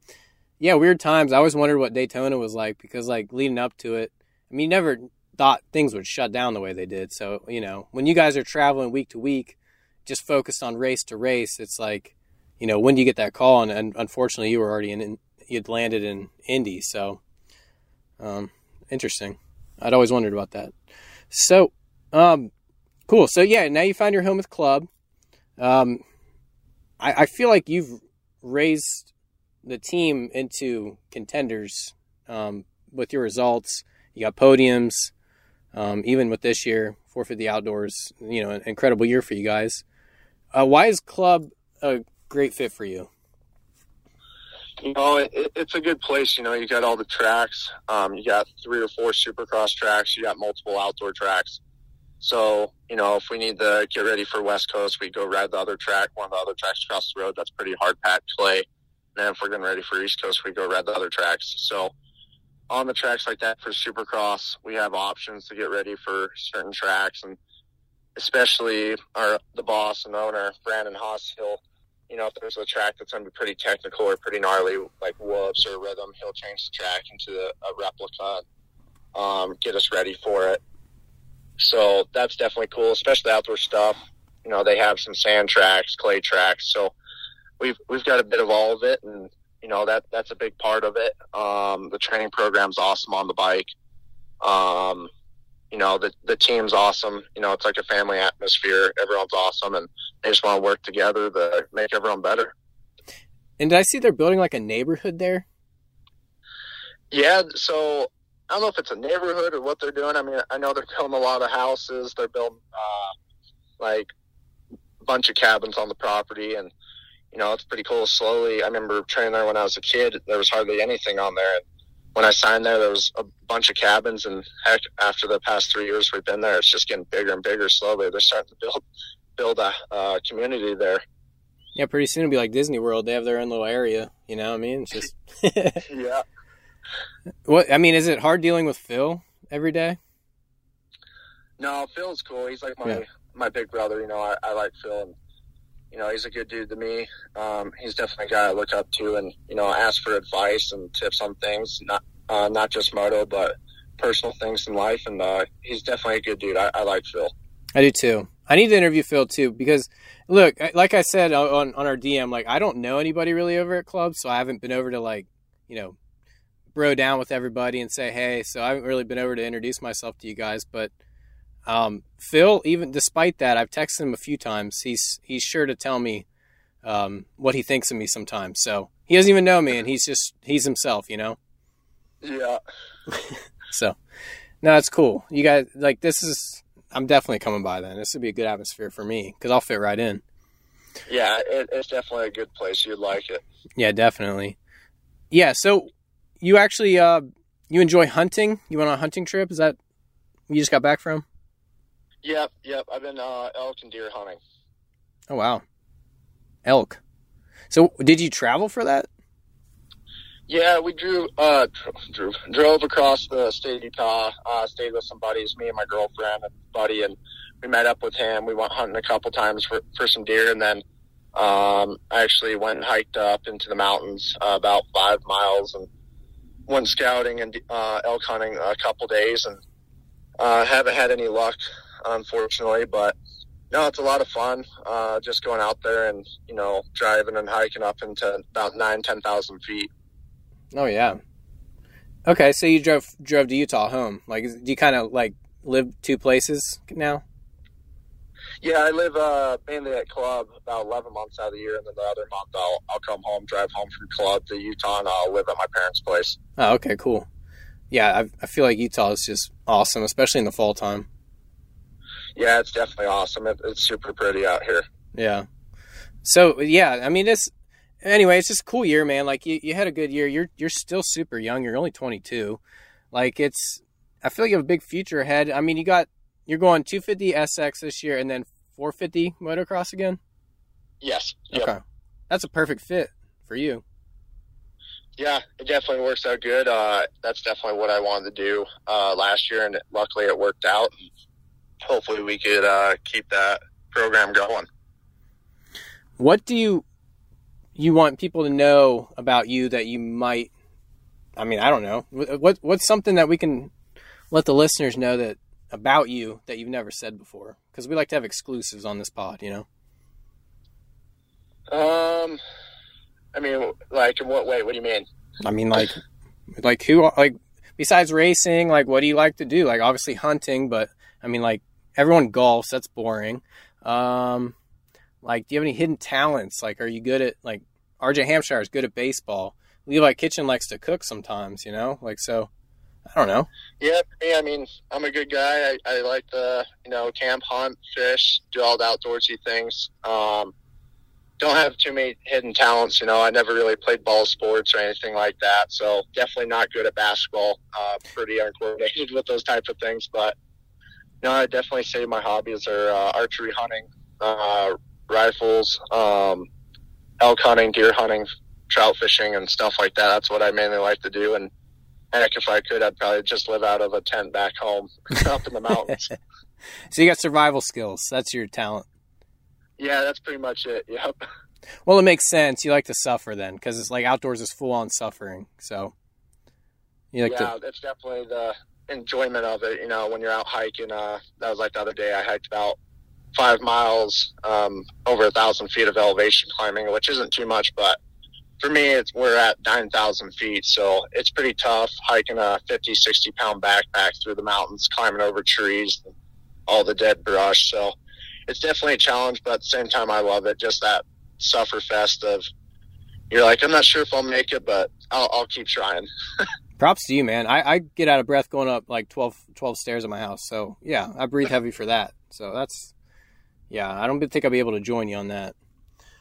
yeah, weird times. I always wondered what Daytona was like because like leading up to it, I mean, you never thought things would shut down the way they did. So, you know, when you guys are traveling week to week, just focused on race to race, it's like, you know, when do you get that call? And, and unfortunately, you were already in, you'd landed in Indy. So, um, interesting. I'd always wondered about that. So, um, cool. So, yeah, now you find your home with club. Um, I, I feel like you've raised the team into contenders um, with your results. You got podiums. Um, even with this year, 450 Outdoors, you know, an incredible year for you guys. Uh, why is Club a great fit for you?
You know, it, it's a good place. You know, you got all the tracks. Um, you got three or four supercross tracks. You got multiple outdoor tracks. So, you know, if we need to get ready for West Coast, we go ride the other track, one of the other tracks across the road. That's pretty hard packed clay. And then if we're getting ready for East Coast, we go ride the other tracks. So, on the tracks like that for Supercross, we have options to get ready for certain tracks, and especially our the boss and owner Brandon Haas, he'll you know if there's a track that's going to be pretty technical or pretty gnarly, like whoops or rhythm, he'll change the track into a, a replica, um, get us ready for it. So that's definitely cool, especially outdoor stuff. You know, they have some sand tracks, clay tracks, so we've we've got a bit of all of it, and you know that that's a big part of it. Um, the training program's awesome on the bike. Um, you know the the team's awesome. You know it's like a family atmosphere. Everyone's awesome, and they just want to work together to make everyone better.
And did I see they're building like a neighborhood there?
Yeah, so I don't know if it's a neighborhood or what they're doing. I mean, I know they're building a lot of houses. They're building uh, like a bunch of cabins on the property, and you know, it's pretty cool. Slowly, I remember training there when I was a kid. There was hardly anything on there. And when I signed there, there was a bunch of cabins, and heck, after the past three years we've been there, it's just getting bigger and bigger. Slowly, they're starting to build build a uh, community there.
Yeah, pretty soon it'll be like Disney World. They have their own little area. You know what I mean? It's just
yeah.
What I mean is it hard dealing with Phil every day?
No, Phil's cool. He's like my
Yeah.
my big brother. You know, I, I like Phil, and you know, he's a good dude to me. Um, he's definitely a guy I look up to, and you know, ask for advice and tips on things, not uh, not just moto, but personal things in life. And uh, he's definitely a good dude. I, I like Phil.
I do too. I need to interview Phil too because look, like I said on on our DM, like I don't know anybody really over at clubs, so I haven't been over to like you know bro down with everybody and say hey. So I haven't really been over to introduce myself to you guys, but um, Phil, even despite that, I've texted him a few times. He's he's sure to tell me um, what he thinks of me sometimes. So he doesn't even know me, and he's just he's himself, you know.
Yeah.
So no, it's cool. You guys like this is. I'm definitely coming by then. This would be a good atmosphere for me because I'll fit right in.
Yeah, it, it's definitely a good place. You'd like it.
Yeah, definitely. Yeah, so you actually uh you enjoy hunting? You went on a hunting trip? Is that you just got back from?
Yep, yep. I've been uh, elk and deer hunting.
Oh wow. Elk. So did you travel for that?
Yeah, we drew, uh, drew, drove across the state of Utah. Uh, stayed with some buddies, me and my girlfriend and buddy, and we met up with him. We went hunting a couple times for for some deer, and then um, I actually went and hiked up into the mountains uh, about five miles and went scouting and uh, elk hunting a couple days, and uh, haven't had any luck, unfortunately, but. No, it's a lot of fun. Uh, just going out there and you know driving and hiking up into about nine, ten thousand feet.
Oh yeah. Okay, so you drove drove to Utah home. Like do you kind of like live two places now?
Yeah, I live uh, mainly at club about 11 months out of the year, and then the other month I'll I'll come home, drive home from club to Utah, and I'll live at my parents' place.
Oh, okay, cool. Yeah, I, I feel like Utah is just awesome, especially in the fall time.
Yeah, it's definitely awesome. It, it's super pretty out here.
Yeah. So yeah, I mean this. Anyway, it's just a cool year, man. Like you, you had a good year. You're you're still super young. You're only 22. Like it's. I feel like you have a big future ahead. I mean, you got you're going 250 SX this year, and then 450 motocross again.
Yes. Yep.
Okay, that's a perfect fit for you.
Yeah, it definitely works out good. Uh, that's definitely what I wanted to do uh, last year, and luckily it worked out. Hopefully, we could uh, keep that program going.
What do you you want people to know about you that you might? I mean, I don't know. What what- what's something that we can let the listeners know that about you that you've never said before? Because we like to have exclusives on this pod, you know.
Um, I mean, like in what way? What do you mean?
I mean, like, like who, like, besides racing, like, what do you like to do? Like, obviously hunting, but I mean, like, everyone golfs. That's boring. Um, like, do you have any hidden talents? Like, are you good at like RJ Hampshire is good at baseball. Levi Kitchen likes to cook sometimes, you know. Like, so I don't know.
Yeah, me, I mean, I'm a good guy. I, I like to, you know, camp, hunt, fish, do all the outdoorsy things. Um, don't have too many hidden talents. You know, I never really played ball sports or anything like that. So definitely not good at basketball. Uh, pretty uncoordinated with those type of things. But you no, I definitely say my hobbies are uh, archery hunting, uh, rifles, um, elk hunting, deer hunting, trout fishing, and stuff like that. That's what I mainly like to do. And heck, if I could, I'd probably just live out of a tent back home up in the mountains.
So you got survival skills. That's your talent.
yeah, that's pretty much it. Yep.
Well, it makes sense. You like to suffer then, because it's like outdoors is full on suffering. So you like
yeah,
to.
that's definitely the enjoyment of it. You know, when you're out hiking, uh, that was like the other day. I hiked about five miles, um, over a thousand feet of elevation climbing, which isn't too much, but for me, it's we're at nine thousand feet, so it's pretty tough hiking a 50, 60 pound backpack through the mountains, climbing over trees, and all the dead brush. So it's definitely a challenge, but at the same time, I love it. Just that suffer fest of you're like, I'm not sure if I'll make it, but I'll, I'll keep trying.
Props to you, man. I, I get out of breath going up like 12, 12 stairs at my house. So yeah, I breathe heavy for that. So that's yeah. I don't think I'll be able to join you on that.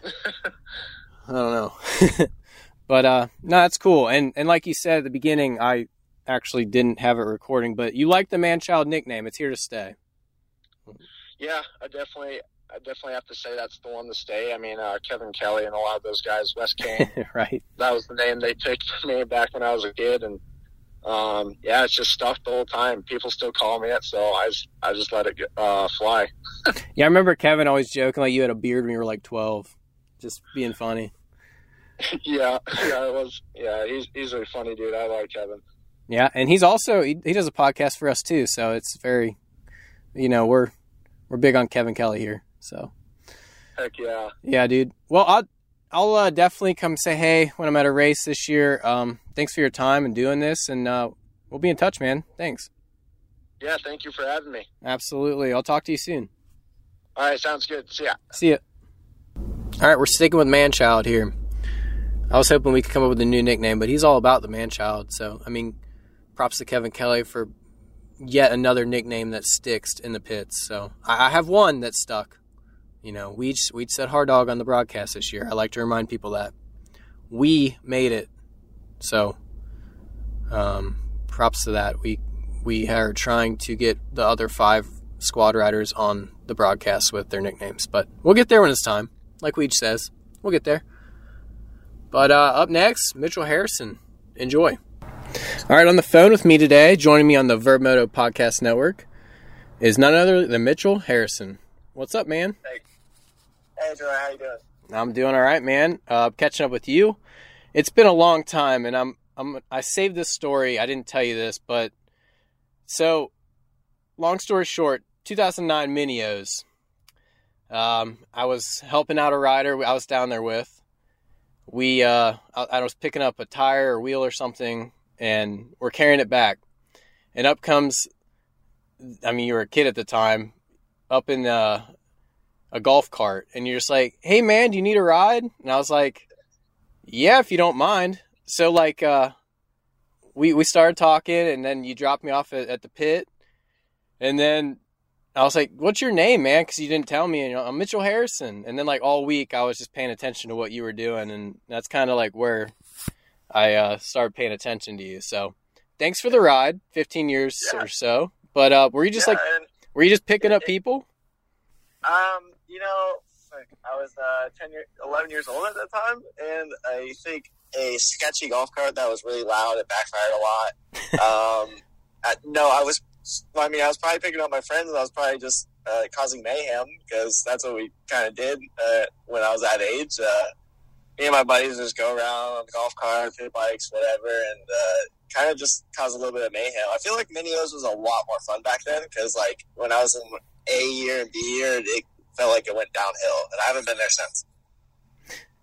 I don't know, but uh, no, that's cool. And and like you said at the beginning, I actually didn't have it recording, but you like the man child nickname. It's here to stay.
Yeah, I definitely, I definitely have to say that's the one to stay. I mean, uh, Kevin Kelly and a lot of those guys, Wes Kane,
right?
That was the name they picked me back when I was a kid, and um, yeah, it's just stuck the whole time. People still call me it, so I just, I just let it uh, fly.
yeah, I remember Kevin always joking like you had a beard when you were like twelve, just being funny.
yeah, yeah, it was. Yeah, he's he's a funny dude. I like Kevin.
Yeah, and he's also he, he does a podcast for us too, so it's very, you know, we're we're big on Kevin Kelly here. So,
heck yeah,
yeah, dude. Well, I'll I'll uh, definitely come say hey when I'm at a race this year. Um, thanks for your time and doing this, and uh, we'll be in touch, man. Thanks.
Yeah, thank you for having me.
Absolutely. I'll talk to you soon.
All right, sounds good. See ya.
See ya. All right, we're sticking with Manchild here. I was hoping we could come up with a new nickname, but he's all about the Manchild. So, I mean, props to Kevin Kelly for yet another nickname that sticks in the pits. So, I have one that stuck. You know, we we said hard dog on the broadcast this year. I like to remind people that we made it. So, um, props to that. We we are trying to get the other five squad riders on the broadcast with their nicknames, but we'll get there when it's time. Like Weege says, we'll get there. But uh, up next, Mitchell Harrison. Enjoy. All right, on the phone with me today, joining me on the VurbMoto Podcast Network, is none other than Mitchell Harrison. What's up, man?
Hey, hey Joy, how you doing?
I'm doing all right, man. Uh, catching up with you. It's been a long time, and I'm I'm I saved this story. I didn't tell you this, but so long story short, 2009 Mini O's. Um, I was helping out a rider I was down there with. We uh, I, I was picking up a tire or wheel or something, and we're carrying it back, and up comes. I mean, you were a kid at the time, up in uh, a golf cart, and you're just like, "Hey, man, do you need a ride?" And I was like, "Yeah, if you don't mind." So like, uh, we we started talking, and then you dropped me off at, at the pit, and then I was like, "What's your name, man?" Because you didn't tell me. And you know, I'm Mitchell Harrison. And then like all week, I was just paying attention to what you were doing, and that's kind of like where I uh, started paying attention to you. So thanks for the ride, 15 years yeah. or so. But uh, were you just
yeah,
like, were you just picking up people?
Um, you know, I was uh, 10 year, 11 years old at that time, and I think a sketchy golf cart that was really loud. It backfired a lot. um, I, no, I was I mean, I was probably picking up my friends. And I was probably just uh, causing mayhem because that's what we kind of did uh, when I was that age. Uh, me and my buddies just go around on golf carts, pit bikes, whatever, and uh, kind of just cause a little bit of mayhem. I feel like Mini O's was a lot more fun back then because, like, when I was in A year and B year, it felt like it went downhill, and I haven't been there since.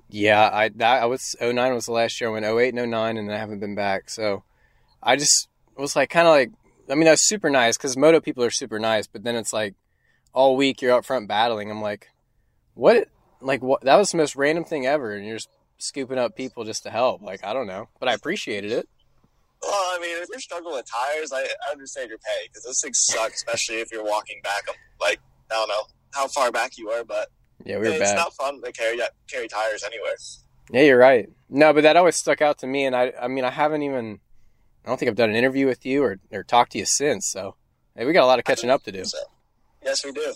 Yeah, I that I was 09 was the last year. I went 08 and 09, and I haven't been back. So I just was like kind of like I mean, that's super nice because moto people are super nice, but then it's like all week you're out front battling. I'm like, what? Like, what? That was the most random thing ever, and you're just scooping up people just to help. Like, I don't know, but I appreciated it.
Well, I mean, if you're struggling with tires, I, I understand your pay because those things suck, especially if you're walking back. Um, like, I don't know how far back you are, but
yeah, we were
it's
bad.
not fun to carry carry tires anywhere.
Yeah, you're right. No, but that always stuck out to me, and I, I mean, I haven't even I don't think I've done an interview with you or, or talked to you since. So hey, we got a lot of catching up to do.
So, yes, we do.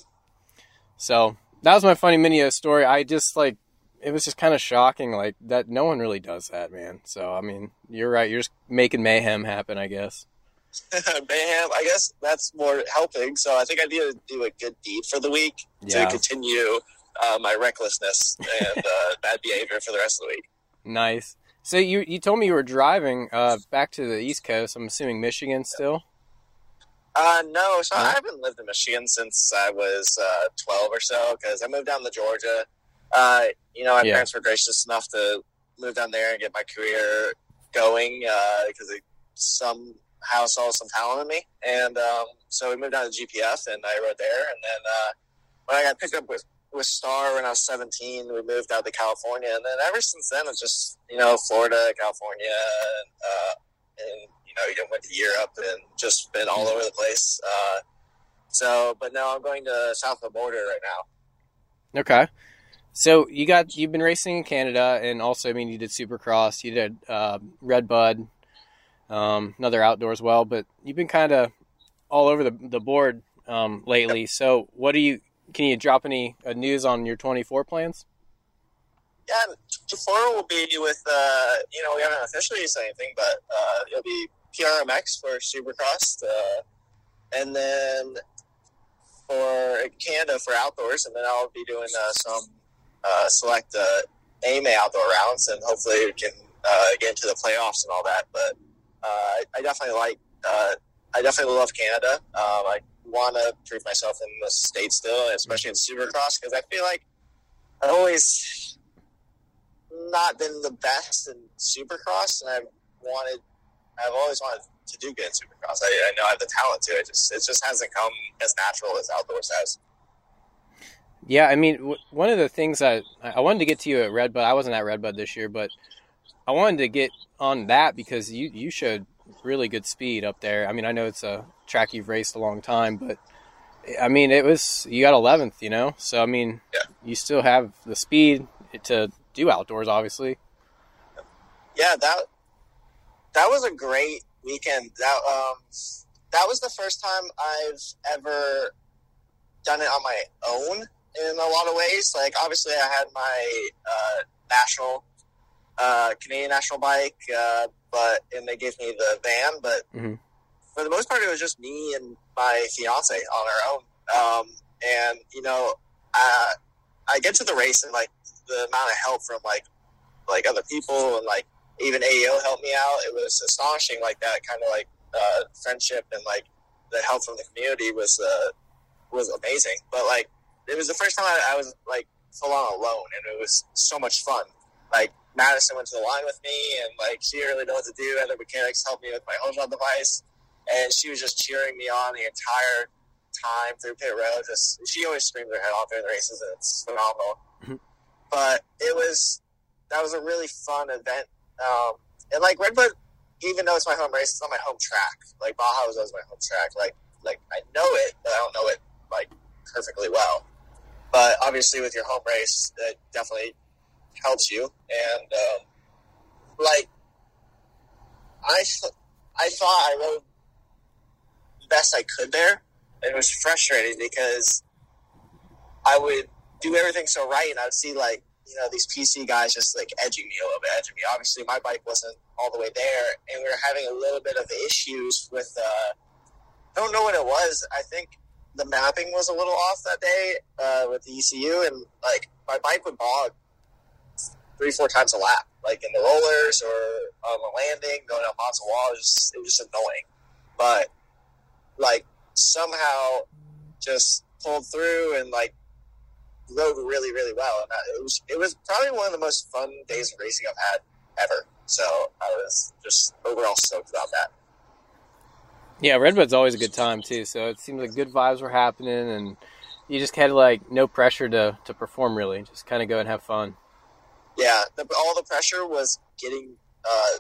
So that was my funny mini story. I just like it was just kind of shocking, like that. No one really does that, man. So I mean, you're right. You're just making mayhem happen, I guess.
mayhem. I guess that's more helping. So I think I need to do a good deed for the week yeah. to continue uh, my recklessness and uh, bad behavior for the rest of the week.
Nice. So you you told me you were driving uh, back to the East Coast. I'm assuming Michigan still.
Uh, no, so I haven't lived in Michigan since I was uh, 12 or so because I moved down to Georgia. Uh, you know, my yeah. parents were gracious enough to move down there and get my career going because uh, somehow saw some talent in me. And um, so we moved down to GPF and I rode there. And then uh, when I got picked up with with Star when I was 17. We moved out to California, and then ever since then, it's just you know Florida, California, uh, and you know, you went to Europe and just been all over the place. Uh, so, but now I'm going to south of the border right now.
Okay. So you got you've been racing in Canada, and also I mean you did Supercross, you did uh, Red Bud, um, another outdoor as well. But you've been kind of all over the the board um, lately. So what do you? Can you drop any uh, news on your 24 plans?
Yeah, 24 will be with uh, you know we haven't officially said anything, but uh, it'll be PRMX for Supercross, uh, and then for Canada for outdoors, and then I'll be doing uh, some uh, select uh, AMA outdoor rounds, and hopefully we can uh, get into the playoffs and all that. But I definitely like, I definitely love Canada. Um, I want to prove myself in the state still, especially in Supercross, because I feel like I've always not been the best in Supercross, and I've wanted, I've always wanted to do good in Supercross. I, I know I have the talent to. It just, it just hasn't come as natural as outdoors has.
Yeah, I mean, w- one of the things I I wanted to get to you at Redbud. I wasn't at Redbud this year, but I wanted to get on that because you you showed really good speed up there. I mean, I know it's a track you've raced a long time, but I mean, it was you got 11th, you know. So I mean,
Yeah.
you still have the speed to do outdoors, obviously.
yeah, that that was a great weekend. That um, that was the first time I've ever done it on my own in a lot of ways. Like obviously, I had my uh, national uh, Canadian national bike, uh, but and they gave me the van. But
Mhm.
For the most part, it was just me and my fiance on our own. Um, and you know, uh, I get to the race and like the amount of help from like like other people and like even AEO helped me out. It was astonishing, like that kind of like uh, friendship and like the help from the community was uh, was amazing. But like it was the first time I, I was like full on alone, and it was so much fun. Like Madison went to the line with me, and like she didn't really know what to do. Other mechanics helped me with my rod device, and she was just cheering me on the entire time through pit road. Just she always screams her head off during the races, and it's phenomenal.
Mhm.
But it was that was a really fun event, um, and like Redbud, even though it's my home race, it's not my home track. Like Baja was always my home track. Like like I know it, but I don't know it like perfectly well. But obviously, with your home race, it definitely helps you. And um, like I, I thought I rode best I could there. It was frustrating because I would do everything so right, and I would see like you know these PC guys just like edging me a little bit, edging me. Obviously, my bike wasn't all the way there, and we were having a little bit of issues with. Uh, I don't know what it was. I think the mapping was a little off that day uh, with the ECU, and like my bike would bog three, four times a lap, like in the rollers or on the landing, going up onto the wall. It was, just, it was just annoying, but like somehow just pulled through and like rode really, really well. And I- it was it was probably one of the most fun days of racing I've had ever. So I was just overall stoked about that.
Yeah, Redbud's always a good time too. So it seemed like good vibes were happening, and you just had like no pressure to to perform really. Just kind of go and have fun.
yeah, the, all the pressure was getting uh,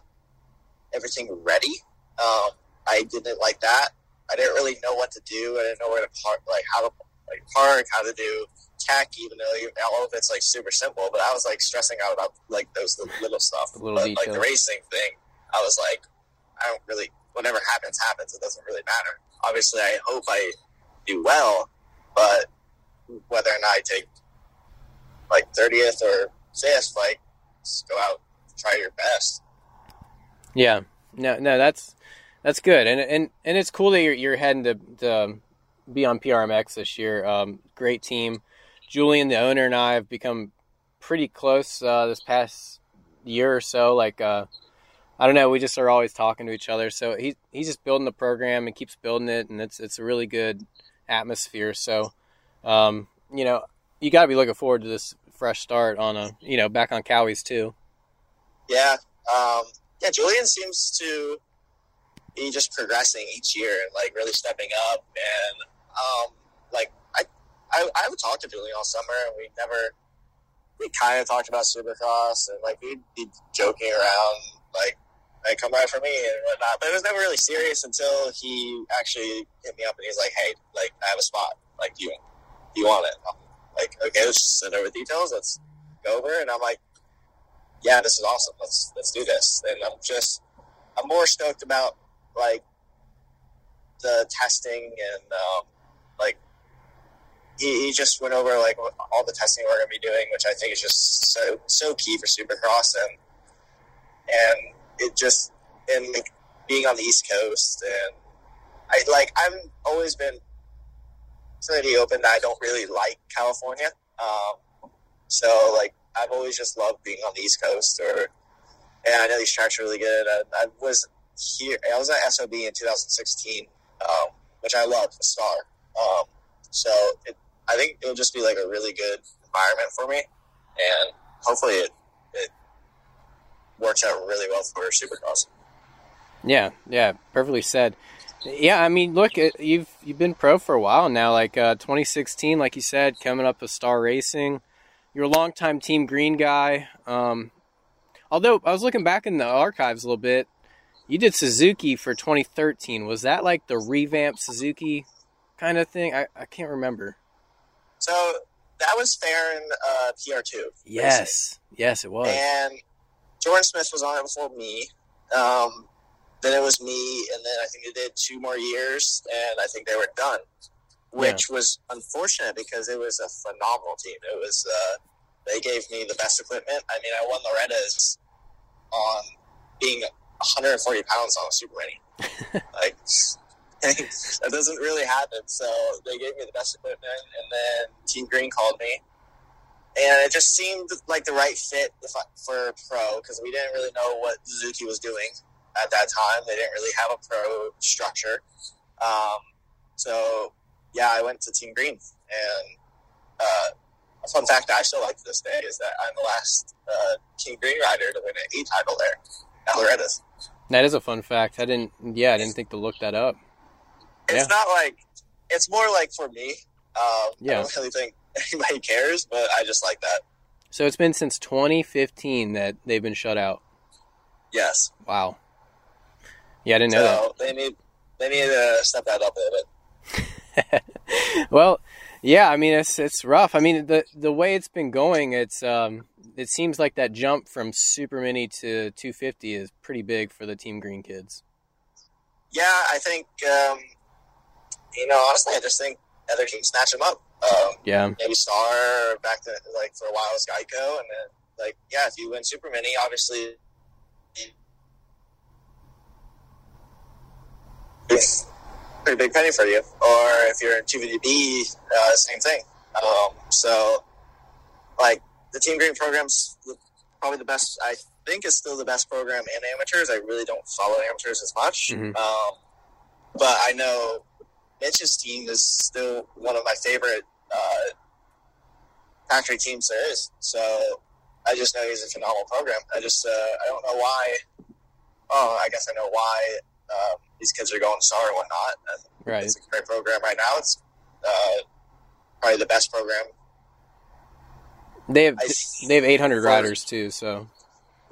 everything ready. Um, I didn't like that. I didn't really know what to do. I didn't know where to park, like how to like park, how to do tech, even though all of it's like super simple. But I was like stressing out about like those little, little stuff.
The little
but like the racing thing, I was like, I don't really. Whatever happens, happens. It doesn't really matter. Obviously, I hope I do well, but whether or not I take like thirtieth or fifth, like just go out, try your best.
Yeah, no, no, that's that's good, and and and it's cool that you're you're heading to, to be on PRMX this year. Um, great team. Julian, the owner, and I have become pretty close uh, this past year or so. Like, uh, I don't know, we just are always talking to each other. So he he's just building the program and keeps building it, and it's it's a really good atmosphere. So, um, you know, you got to be looking forward to this fresh start on a you know back on Cowies too.
Yeah, um, yeah. Julian seems to be just progressing each year and like really stepping up. And um, like I, I, I would talk to Julian all summer, and we never. We kind of talked about Supercross, and like we'd be joking around, like like come by for me and whatnot. But it was never really serious until he actually hit me up and he's like, "Hey, like I have a spot. Like, do you do you want it?" I'm like, okay, let's just send over details. Let's go over. And I'm like, yeah, this is awesome. Let's let's do this. And I'm just I'm more stoked about like the testing and um, like he, he just went over like all the testing we're gonna be doing, which I think is just so so key for Supercross and and it just and like being on the East Coast and I like I've always been pretty open that I don't really like California. Um, so like I've always just loved being on the East Coast or and I know these tracks are really good. I, I was here I was at SOB in 2016, um, which I love, the star. Um, so it, I think it'll just be like a really good environment for me and hopefully it, it works out really well for Supercross.
Yeah, yeah, perfectly said. Yeah, I mean, look, you've you've been pro for a while now. Like uh, 2016, like you said, coming up with Star Racing. You're a longtime Team Green guy. Um, although I was looking back in the archives a little bit, you did Suzuki for 2013. Was that like the revamped Suzuki kind of thing? I, I can't remember.
So that was fair in uh, PR2.
Yes, basically. yes, it was.
And Jordan Smith was on it before me. Um, then it was me, and then I think they did two more years, and I think they were done, which yeah. was unfortunate because it was a phenomenal team. It was uh, they gave me the best equipment. I mean, I won Loretta's on being 140 pounds on a super mini. like that doesn't really happen. So they gave me the best equipment, and then Team Green called me, and it just seemed like the right fit for pro because we didn't really know what Suzuki was doing at that time. They didn't really have a pro structure. Um, so, yeah, I went to Team Green. And uh, a fun fact I still like to this day is that I'm the last uh, Team Green rider to win an E title there at Loretta's.
That is a fun fact. I didn't, yeah, I didn't think to look that up.
It's yeah. not like, it's more like for me. Um, yeah. I don't really think anybody cares, but I just like that.
So it's been since 2015 that they've been shut out.
Yes.
Wow. Yeah, I didn't know
that. They need they need to step that up a
bit. well, yeah, I mean it's it's rough. I mean the the way it's been going, it's um it seems like that jump from super mini to 250 is pretty big for the Team Green kids.
Yeah, I think um, you know honestly, I just think other teams snatch them up. Um,
yeah,
maybe Star back to like for a while was Geico, and then like yeah, if you win super mini, obviously It's pretty big penny for you. Or if you're in 250B, uh, same thing. Um, so, like, the Team Green program's probably the best, I think is still the best program in amateurs. I really don't follow amateurs as much. Mm-hmm. Um, but I know Mitch's team is still one of my favorite uh, factory teams there is. So I just know he's a phenomenal program. I just, uh, I don't know why. Oh, I guess I know why um, these kids are going star and whatnot.
Right.
It's a great program right now. It's uh, probably the best program.
They have I, they have 800 for, riders too, so.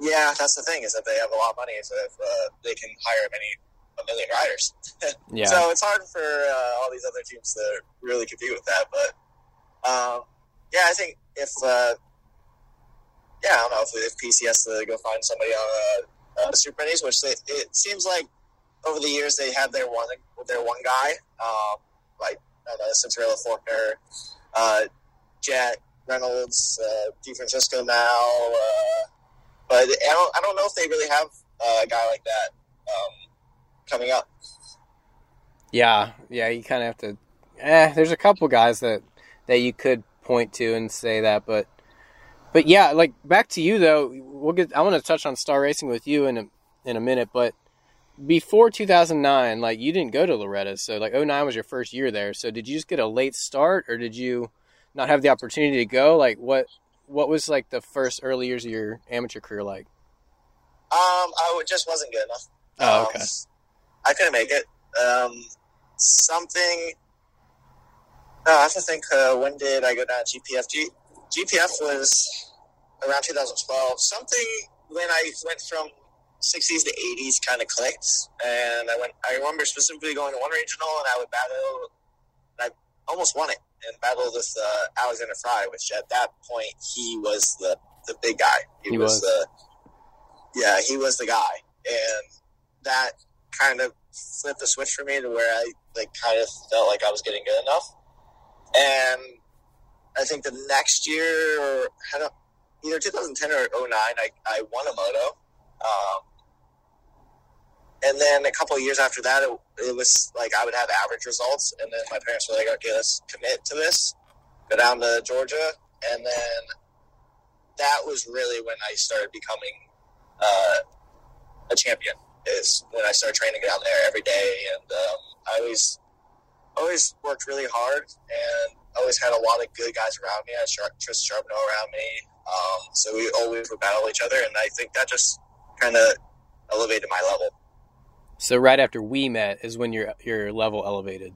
Yeah, that's the thing is that they have a lot of money, so if uh, they can hire many a million riders. yeah. So it's hard for uh, all these other teams to really compete with that, but um, yeah, I think if uh, yeah, I don't know if, if PC has to go find somebody on a, a Super Minis, which they, it seems like over the years they have their one their one guy, um, like I know, Cianciarulo Forkner, uh, Jett Reynolds, uh, DiFrancesco now, uh, but I don't I don't know if they really have a guy like that um, coming up.
Yeah, yeah, you kind of have to. Eh, there's a couple guys that that you could point to and say that, but but yeah, like back to you though. We'll get. I want to touch on Star Racing with you in a in a minute, but before 2009, like you didn't go to Loretta, so like 09 was your first year there. So did you just get a late start, or did you not have the opportunity to go? Like what what was like the first early years of your amateur career like?
Um, I just wasn't good enough.
Oh, okay. Um,
I couldn't make it. Um, something. No, I have to think. Uh, when did I go down to GPF? G, GPF was around 2012. Something when I went from
60s to 80s kind of clicked, and I went. I remember specifically going to one regional, and I would battle. And I almost won it and battled with uh, Alexander Frye, which at that point he was the the big guy.
He was.
the yeah, he was the guy, and that kind of flipped the switch for me to where I like kind of felt like I was getting good enough. And I think the next year, or I don't, either 2010 or 09, I, I won a moto. Um, and then a couple of years after that, it, it was like I would have average results. And then my parents were like, okay, let's commit to this. Go down to Georgia. And then that was really when I started becoming uh, a champion. Is when I started training down there every day, and um, I always always worked really hard, and always had a lot of good guys around me. I had Char- Tristan Charbonneau around me, um, so we always would battle each other, and I think that just kind of elevated my level.
So right after we met is when your your level elevated.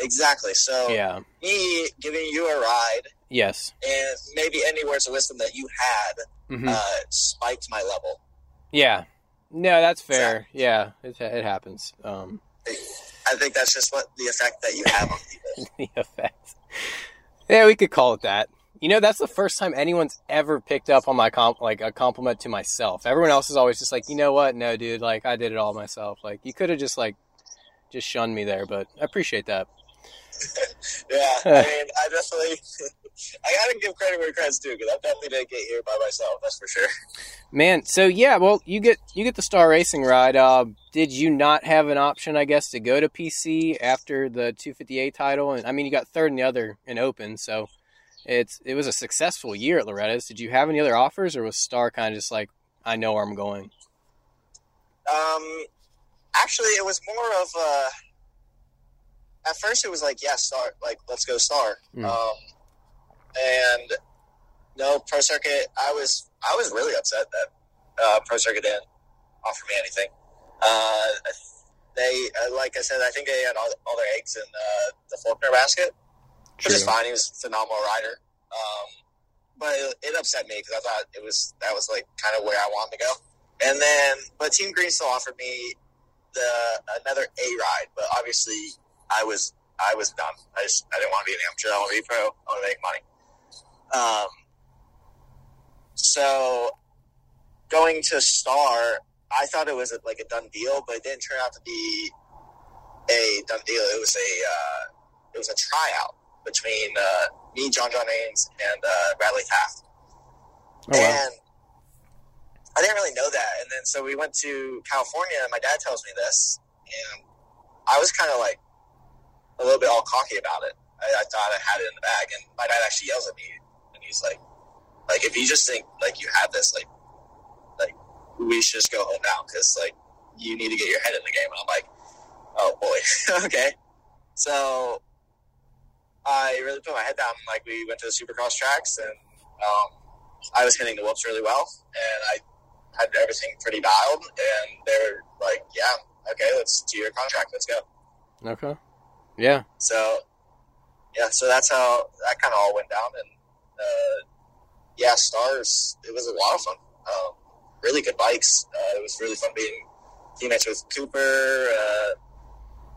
Exactly. So
Yeah.
me giving you a ride,
Yes.
and maybe any words of wisdom that you had
hmm
uh, spiked my level.
yeah. No, that's fair. Yeah, it, it happens. Um,
I think that's just what the effect that you have on people.
the effect. Yeah, we could call it that. You know, that's the first time anyone's ever picked up on my comp, like a compliment to myself. Everyone else is always just like, you know what? No, dude, like I did it all myself. Like you could have just like just shunned me there, but I appreciate that.
Yeah, I mean, I definitely, I gotta give credit where credit's due because I definitely didn't get here by myself. That's for sure.
Man, so yeah, well, you get you get the Star Racing ride. Uh, did you not have an option, I guess, to go to PC after the 250B title? And I mean, you got third in the other in Open, so it's it was a successful year at Loretta's. Did you have any other offers, or was Star kind of just like, I know where I'm going?
Um, actually, it was more of a. At first, it was like, yeah, star, like let's go star.
Mm.
Um, and no pro circuit. I was I was really upset that uh, pro circuit didn't offer me anything. Uh, they, uh, like I said, I think they had all, all their eggs in uh, the Forkner basket, which is fine. He was a phenomenal rider. Um, but it, it upset me because I thought it was that was like kind of where I wanted to go. And then, but Team Green still offered me the another A ride, but obviously I was I was done. I just I didn't want to be an amateur. I want to be pro. I want to make money. Um, so going to Star, I thought it was a, like a done deal, but it didn't turn out to be a done deal. It was a uh, it was a tryout between uh, me, John John Ains, and uh, Bradley Taft.
Oh wow.
And I didn't really know that. And then so we went to California, and my dad tells me this, and I was kind of like a little bit all cocky about it. I, I thought I had it in the bag, and my dad actually yells at me, and he's like, "Like if you just think like you have this, like, like we should just go home now because like you need to get your head in the game." And I'm like, "Oh boy, okay." So I really put my head down. Like we went to the Supercross tracks, and um, I was hitting the whoops really well, and I had everything pretty dialed. And they're like, "Yeah, okay, let's do your contract. Let's go."
Okay. Yeah.
So yeah, so that's how that kind of all went down. And uh, yeah, stars. It was a lot of fun. Um, really good bikes. Uh, it was really fun being teammates with Cooper uh,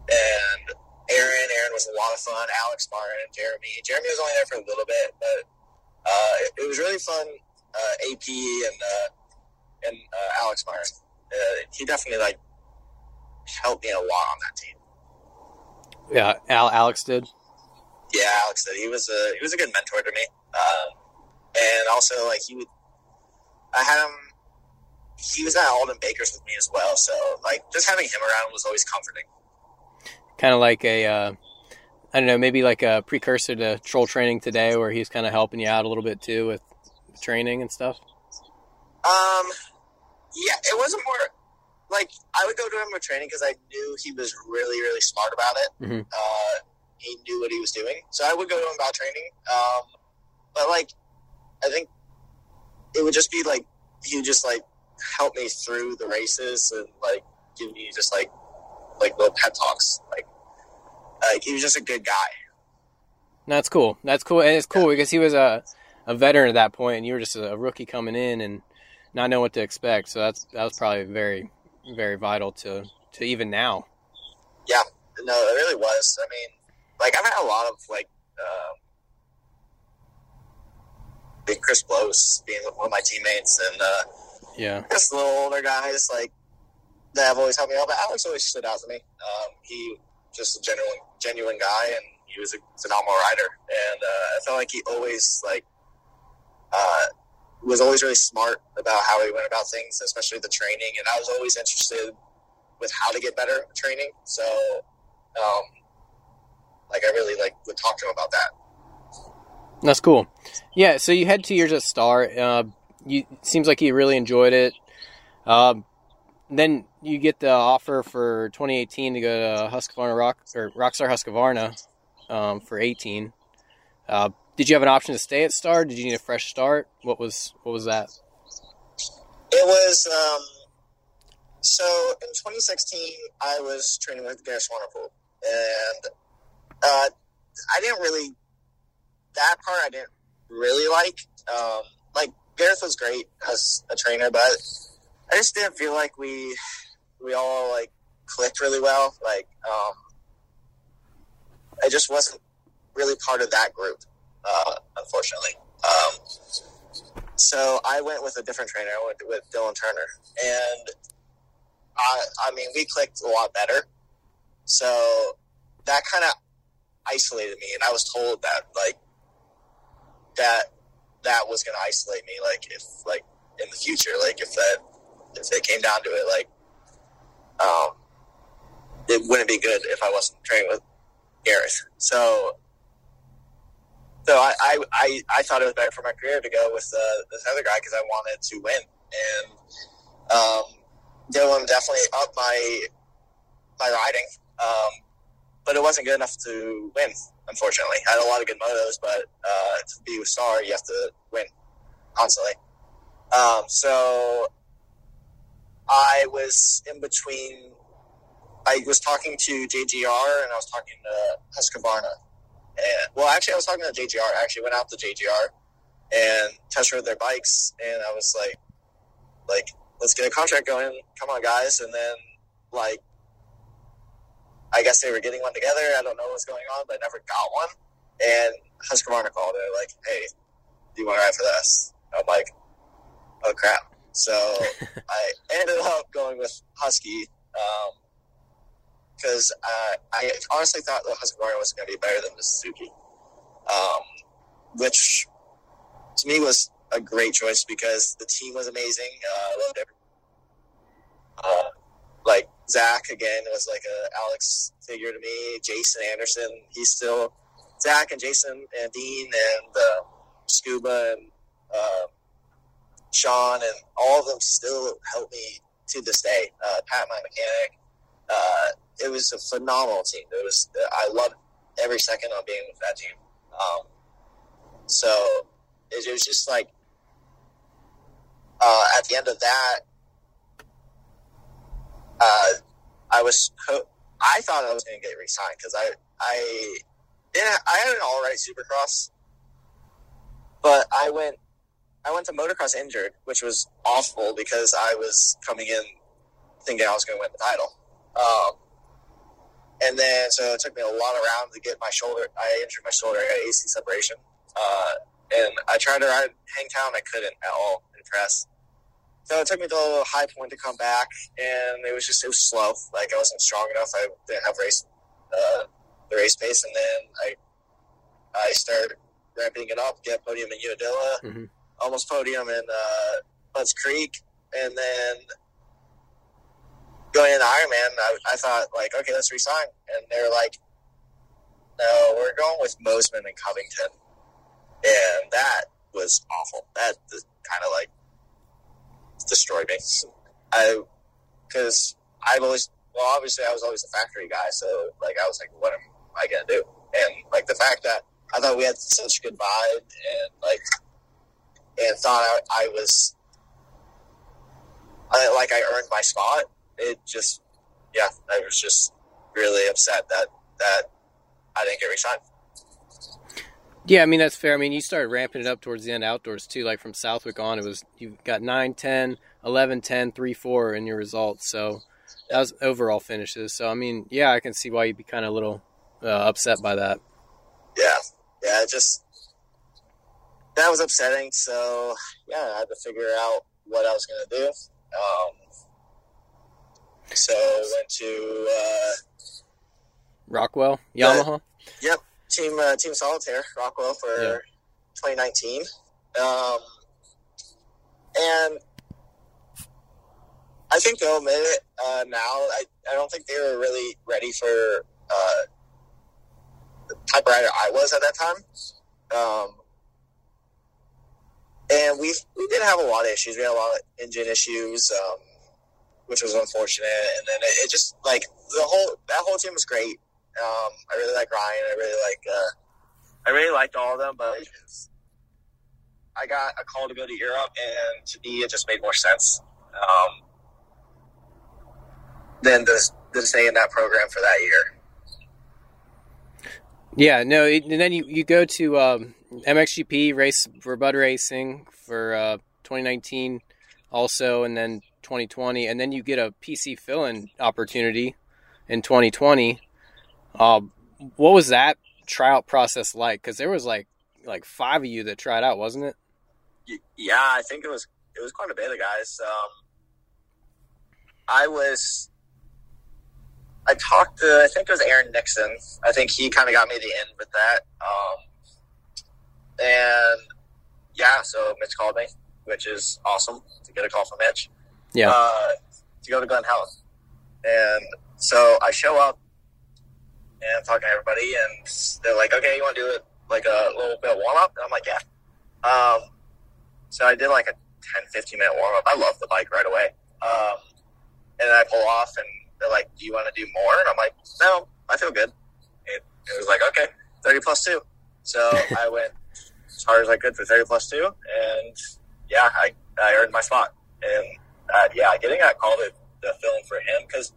and Aaron. Aaron was a lot of fun. Alex Martin, and Jeremy. Jeremy was only there for a little bit, but uh, it, it was really fun. Uh, AP and uh, and uh, Alex Martin. Uh, he definitely like helped me a lot on that team.
Yeah. Al Alex did.
Yeah, Alex did. He was a he was a good mentor to me, um, and also like he would. I had him. He was at Aldon Baker's with me as well, so like just having him around was always comforting.
Kind of like a. Uh, I don't know, maybe like a precursor to troll training today, where he's kind of helping you out a little bit too with training and stuff.
Um, yeah, it wasn't more like I would go to him with training because I knew he was really really smart about it.
Mhm.
Uh, he knew what he was doing, so I would go to him about training. Um, but like, I think it would just be like he would just like help me through the races and like give me just like like little pep talks. Like, like he was just a good guy.
That's cool. That's cool, and it's cool because he was a a veteran at that point, and you were just a rookie coming in, and not know what to expect. So that's that was probably very very vital to to even now.
Yeah, no, it really was. I mean, like I've had a lot of like um, big Chris Blose being one of my teammates, and uh,
Yeah,
just little older guys like that have always helped me out. But Alex always stood out to me. Um, he just a genuine genuine guy, and he was a phenomenal rider. And uh, I felt like he always like uh, was always really smart about how he went about things, especially the training. And I was always interested with how to get better training. So, um, like, I really like would talk to him about that.
that's cool. Yeah, so you had two years at Star. Uh, you seems like you really enjoyed it. Um, then you get the offer for 2018 to go to Husqvarna Rock or Rockstar Husqvarna um, for 18. Uh, did you have an option to stay at Star? Did you need a fresh start? What was what was that?
It was um, so in 2016, I was training with Gareth Swanepoel, and uh, I didn't really that part. I didn't really like. Um, like Gareth was great as a trainer, but I just didn't feel like we we all like clicked really well. Like um, I just wasn't really part of that group, uh, unfortunately. Um, so I went with a different trainer. I went with Dylan Turner, and I, I mean, we clicked a lot better. So that kind of isolated me, and I was told that like that that was going to isolate me. Like if like in the future, like if that if it came down to it, like um, it wouldn't be good if I wasn't training with Gareth. So so I, I, I, I thought it was better for my career to go with uh, this other guy because I wanted to win. And um, Dylan definitely upped my my riding, um, but it wasn't good enough to win. Unfortunately, I had a lot of good motos, but uh, to be with Star, you have to win constantly. Um, so I was in between. I was talking to JGR and I was talking to Husqvarna. And well, actually, I was talking to JGR. I actually went out to JGR and test rode their bikes, and I was like, like, let's get a contract going. Come on, guys. And then, like, I guess they were getting one together. I don't know what's going on, but I never got one. And Husqvarna called. They're like, hey, do you want to ride for this? I'm like, oh crap. So I ended up going with Husky because uh, I honestly thought the Husqvarna was going to be better than the Suzuki, um, which to me was a great choice because the team was amazing. Uh, I loved every, uh, like Zach again was like a Alex figure to me. Jason Anderson, he's still Zach and Jason and Dean and uh, Scuba and uh, Sean and all of them still help me to this day. Uh, Pat, my mechanic. Uh, it was a phenomenal team. It was I loved every second of being with that team. Um, so it, it was just like uh, at the end of that, uh, I was I thought I was going to get re-signed because I I yeah I had an all right Supercross, but I went I went to motocross injured, which was awful because I was coming in thinking I was going to win the title. Um, and then, so it took me a lot of rounds to get my shoulder. I injured my shoulder. I got AC separation. Uh, and I tried to ride Hangtown. I couldn't at all impress. So it took me to a high point to come back, and it was just it was slow. Like I wasn't strong enough. I didn't have race uh, the race pace, and then I I started ramping it up. Get podium in Unadilla,
Mhm.
Almost podium in uh, Budds Creek, and then going into Ironman, I, I thought like, okay, let's resign, and they're like, no, we're going with Mosiman and Covington, and that was awful. That kind of like destroyed me. I because I've always well, obviously I was always a factory guy, so like I was like, what am I gonna do? And like the fact that I thought we had such good vibe, and like and thought I, I was I, like I earned my spot. It just yeah, I was just really upset that that I didn't get re-signed.
Yeah, I mean that's fair. I mean you started ramping it up towards the end outdoors too, like from Southwick on. It was you got 9, 10, 11, 10, 3, 4 in your results. So that was overall finishes. So I mean, yeah, I can see why you'd be kind of a little uh, upset by that.
Yeah, yeah, it just that was upsetting. So yeah, I had to figure out what I was gonna do. Um, so went to uh,
Rockwell, Yamaha.
yep, team uh, Team Solitaire Rockwell for
Yeah.
2019, um, and I think they'll admit it uh, now. I, I don't think they were really ready for uh, the type of rider I was at that time. Um, and we we did have a lot of issues. We had a lot of engine issues, um, which was unfortunate. And then it, it just like the whole that whole team was great. Um, I really like Ryan. I really like uh, I really liked all of them, but I got a call to go to Europe, and to me, it just made more sense um, than to, to stay in that program for that year.
Yeah, no, and then you, you go to um, MXGP race for Bud Racing for uh, 2019 also, and then 2020, and then you get a PC fill-in opportunity in 2020. Uh, what was that tryout process like? Because there was like like five of you that tried out, wasn't it?
Yeah, I think it was it was quite a bit of guys. Um, I was. I talked to I think it was Aaron Nixon. I think he kind of got me the in with that. Um, and yeah, so Mitch called me, which is awesome to get a call from Mitch.
Yeah.
Uh, to go to Glen Helen, and so I show up and I'm talking to everybody, and they're like, "Okay, you want to do it like a little bit of warm up?" And I'm like, "Yeah." Um, so I did like a 10, 15 minute warm up. I love the bike right away. Um, and then I pull off and they're like, do you want to do more? And I'm like, no, I feel good. It, it was like, okay, 30 plus two. So I went as hard as I could for 30 plus two. And yeah, I, I earned my spot. And uh, yeah, getting that call to, fill in for him. Cause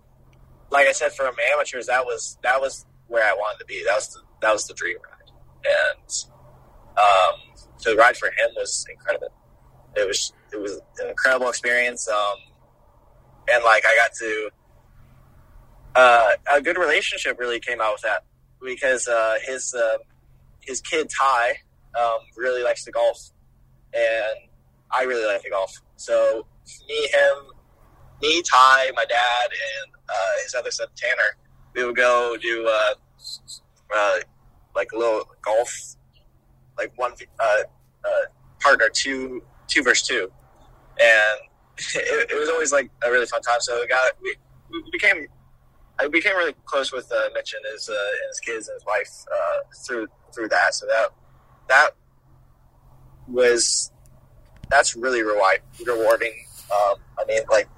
like I said, for amateurs, that was, that was where I wanted to be. That was the, that was the dream ride. And, um, to ride for him was incredible. It was it was an incredible experience. Um, and like I got to uh, a good relationship really came out with that because uh, his uh, his kid Ty um, really likes to golf, and I really like to golf. So me, him, me, Ty, my dad, and uh, his other son Tanner, we would go do uh, uh, like a little golf, like one uh, uh, partner two two versus two, and it, it was always like a really fun time. So we got we, we became I became really close with uh, Mitch and his and his kids and his wife through through that. So that that was that's really reward, rewarding. Um, I mean, like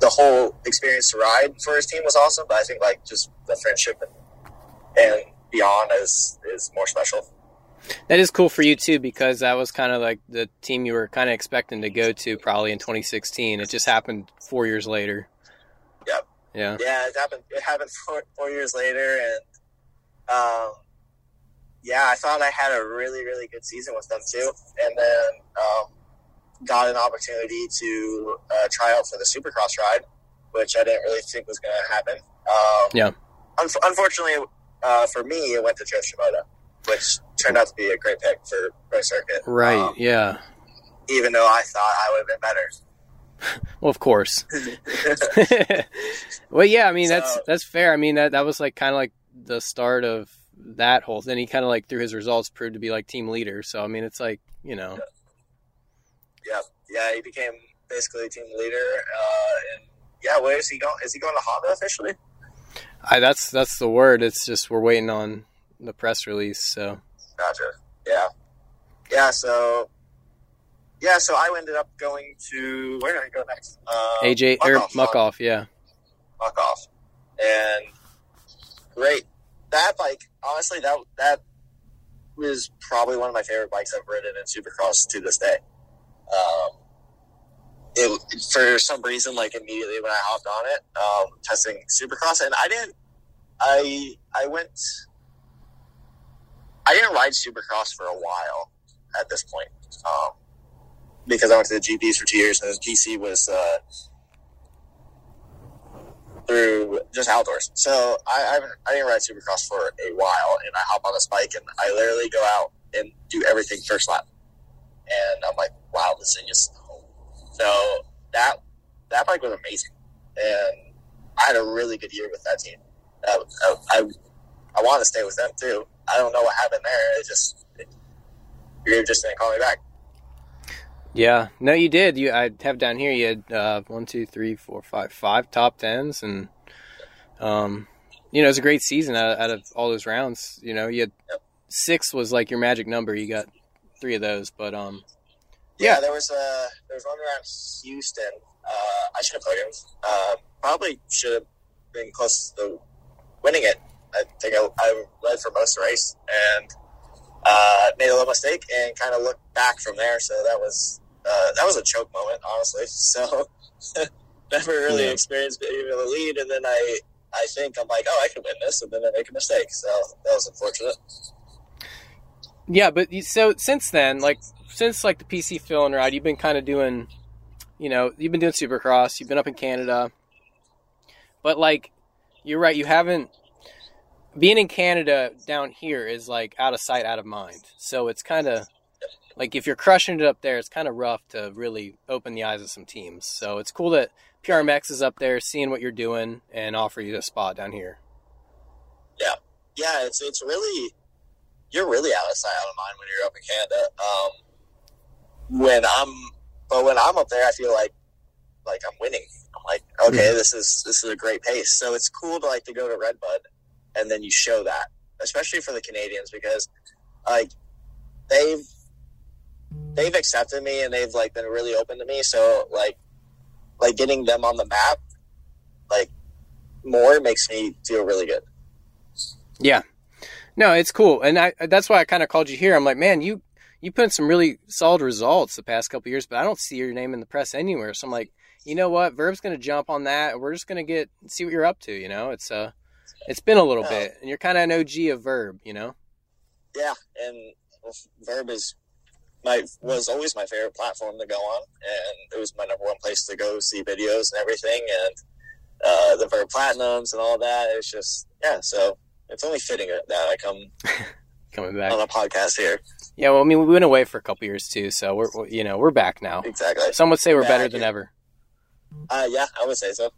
the whole experience to ride for his team was awesome, but I think like just the friendship and and beyond is is more special.
That is cool for you too, because that was kind of like the team you were kind of expecting to go to probably in 2016. It just happened four years later.
Yep.
Yeah.
Yeah, it happened. It happened four, four years later, and um, yeah, I thought I had a really, really good season with them too, and then um, got an opportunity to uh, try out for the Supercross ride, which I didn't really think was going to happen. Um,
Yeah.
un- unfortunately, uh, for me, it went to Jo Shimoda, which turned out to be a great pick for Pro Circuit.
Right.
Um,
yeah.
even though I thought I would have been better.
Well, of course. well, yeah. I mean, that's that's fair. I mean, that that was like kind of like the start of that whole. Then he kind of like through his results proved to be like team leader. So I mean, it's like you know.
yeah, yeah, he became basically team leader. Uh, and yeah, where is he going? Is he going to Honda officially?
I, that's that's the word. It's just we're waiting on the press release. So
Gotcha. Yeah, yeah. So yeah, so I ended up going to where did I go next? Uh,
AJ or
Muc-Off,
Muck off, yeah.
Muck off, and great. That bike, honestly, that that was probably one of my favorite bikes I've ridden in Supercross to this day. Um, it for some reason, like immediately when I hopped on it, um, testing Supercross, and I didn't. I I went. I didn't ride Supercross for a while at this point um, because I went to the GPs for two years and the PC was uh, through just outdoors. So I, I I didn't ride Supercross for a while, and I hop on this bike and I literally go out and do everything first lap, and I'm like, wow, this thing is. So that that bike was amazing, and I had a really good year with that team. Uh, I, I, I want to stay with them too. I don't know what happened there. It just you just didn't call me back.
Yeah, no, you did. You, I have down here. You had uh, one, two, three, four, five, five top tens, and um, you know, it was a great season out, out of all those rounds. You know, you had six was like your magic number. You got three of those, but um,
Yeah, there was a there was one around Houston. Uh, I should have podiumed. Uh, probably should have been close to winning it. I think I, I led for most race and uh, made a little mistake and kind of looked back from there. So that was uh, that was a choke moment, honestly. So never really
Yeah.
experienced being able to lead, and then I I think I'm like, oh, I can win this, and then I make a mistake. So that was unfortunate.
yeah. But you, so since then, like since like the PC filling ride, you've been kind of doing, you know, you've been doing Supercross. You've been up in Canada, but like you're right, you haven't. Being in Canada down here is like out of sight, out of mind. So it's kind of like if you're crushing it up there, it's kind of rough to really open the eyes of some teams. So it's cool that PRMX is up there, seeing what you're doing, and offer you a spot down here.
yeah, yeah, it's it's really you're really out of sight, out of mind when you're up in Canada. Um, when I'm, but when I'm up there, I feel like like I'm winning. I'm like, okay, this is this is a great pace. So it's cool to like to go to Redbud, and then you show that, especially for the Canadians because like they've they've accepted me and they've like been really open to me. So like like getting them on the map, like more makes me feel really good.
Yeah. No, it's cool, and I that's why I kind of called you here. I'm like, man, you you put in some really solid results the past couple years, but I don't see your name in the press anywhere. So I'm like, you know what, Vurb's going to jump on that. We're just going to get see what you're up to. You know, it's uh, it's been a little bit, and you're kind of an OG of Vurb. You know.
yeah, and Vurb is my was always my favorite platform to go on, and it was my number one place to go see videos and everything, and uh, the Vurb Platinums and all that. It's just yeah, so it's only fitting that I come
Coming back.
on a podcast here.
Yeah, well, I mean, we went away for a couple years too, so we're you know we're back now.
Exactly.
Some would say we're better
Back,
than
yeah.
ever.
Uh, yeah, I would say so.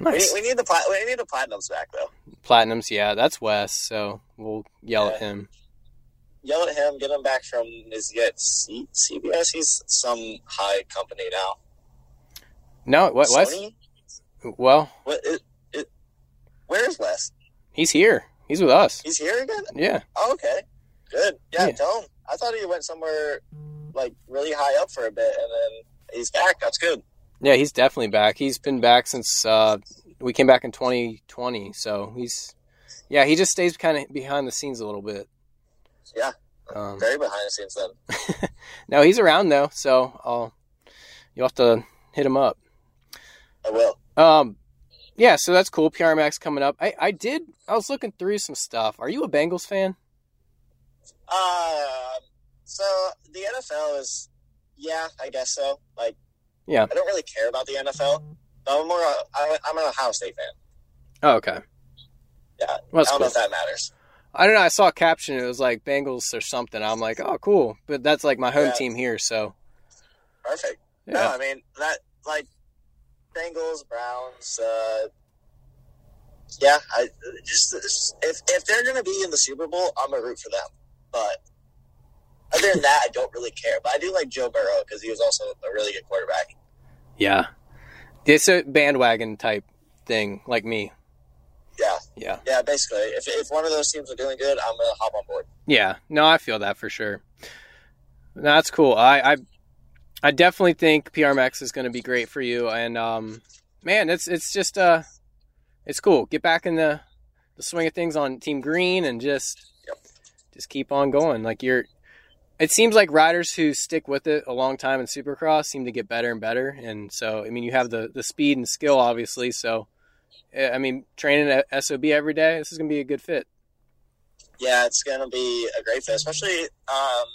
We need,
Nice.
we need the plat- we need the platinums back though.
Platinums, yeah, that's Wes, so we'll yell at him.
Yell at him, get him back from is he at C- CBS? He's some high company now.
No, what Wes? Well,
What? It, it, where is Wes?
he's here. He's with us.
He's here again.
Yeah.
Oh, okay. Good. Yeah,
Yeah.
tell him. I thought he went somewhere like really high up for a bit and then he's back. That's good.
Yeah, he's definitely back. He's been back since uh, we came back in 2020. So he's, yeah, he just stays kind of behind the scenes a little bit.
Yeah.
Um,
Very behind the scenes then.
no, he's around though, so I'll you'll have to hit him up.
I will.
Um, yeah, so that's cool. PRMX coming up. I I did. I was looking through some stuff. Are you a Bengals fan?
Um, so the NFL is, yeah, I guess so. Like,
Yeah.
I don't really care about the NFL. But I'm more. A, I, I'm an Ohio State fan.
Oh, okay.
Yeah,
Well,
I don't
cool.
know if that matters.
I don't know. I saw a caption. It was like Bengals or something. I'm like, oh, cool. But that's like my home
Yeah.
team here. So
Perfect.
yeah,
No, I mean that like Bengals, Browns. Uh, yeah, I just if if they're gonna be in the Super Bowl, I'm gonna root for them. But other than that, I don't really care. But I do like Joe Burrow because he was also a really good quarterback.
Yeah. It's a bandwagon type thing, like me.
Yeah,
Yeah.
yeah. Basically, if if one of those teams are doing good, I'm gonna hop on board.
Yeah, no, I feel that for sure. No, that's cool. I, I, I definitely think PRMX is going to be great for you. And um, man, it's it's just uh, it's cool. Get back in the the swing of things on Team Green and just
Yep.
just keep on going. Like you're it seems like riders who stick with it a long time in supercross seem to get better and better. And so i mean you have the the speed and skill obviously. So eh, i mean training at sob every day this is going to be a good fit.
Yeah it's going to be a great fit especially um,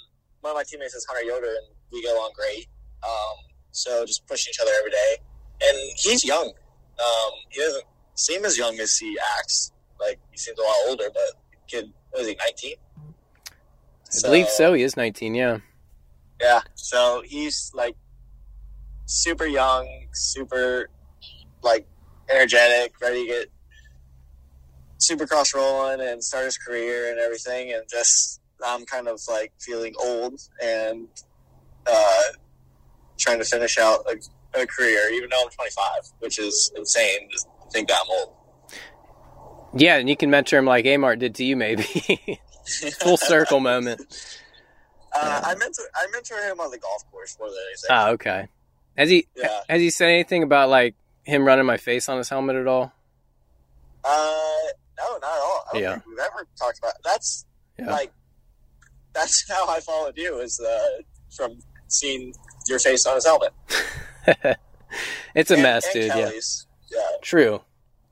one of my teammates is hunter yoder and we get along great. Um, so just pushing each other every day. And he's young. Um, he doesn't seem as young as he acts. Like he seems a lot older but kid is he 19 so,
I believe so. He is 19, yeah.
Yeah. So he's like super young, super like energetic, ready to get supercross rolling and start his career and everything. And just, I'm kind of like feeling old and uh, trying to finish out a, a career, even though I'm 25, which is insane to think that I'm old.
Yeah, and you can mentor him like Amart did to you, maybe. Full circle moment.
Uh, I mentor I mentor him on the golf course more than anything.
Ah, okay. Has he
Yeah.
has he said anything about like him running my face on his helmet at all?
Uh, no, not at all. I don't
Yeah.
think we've ever talked about. That's
Yeah.
like that's how I followed you is uh, from seeing your face on his helmet.
it's a
And-
mess,
and
dude. Yeah.
Kelly's. Yeah.
True.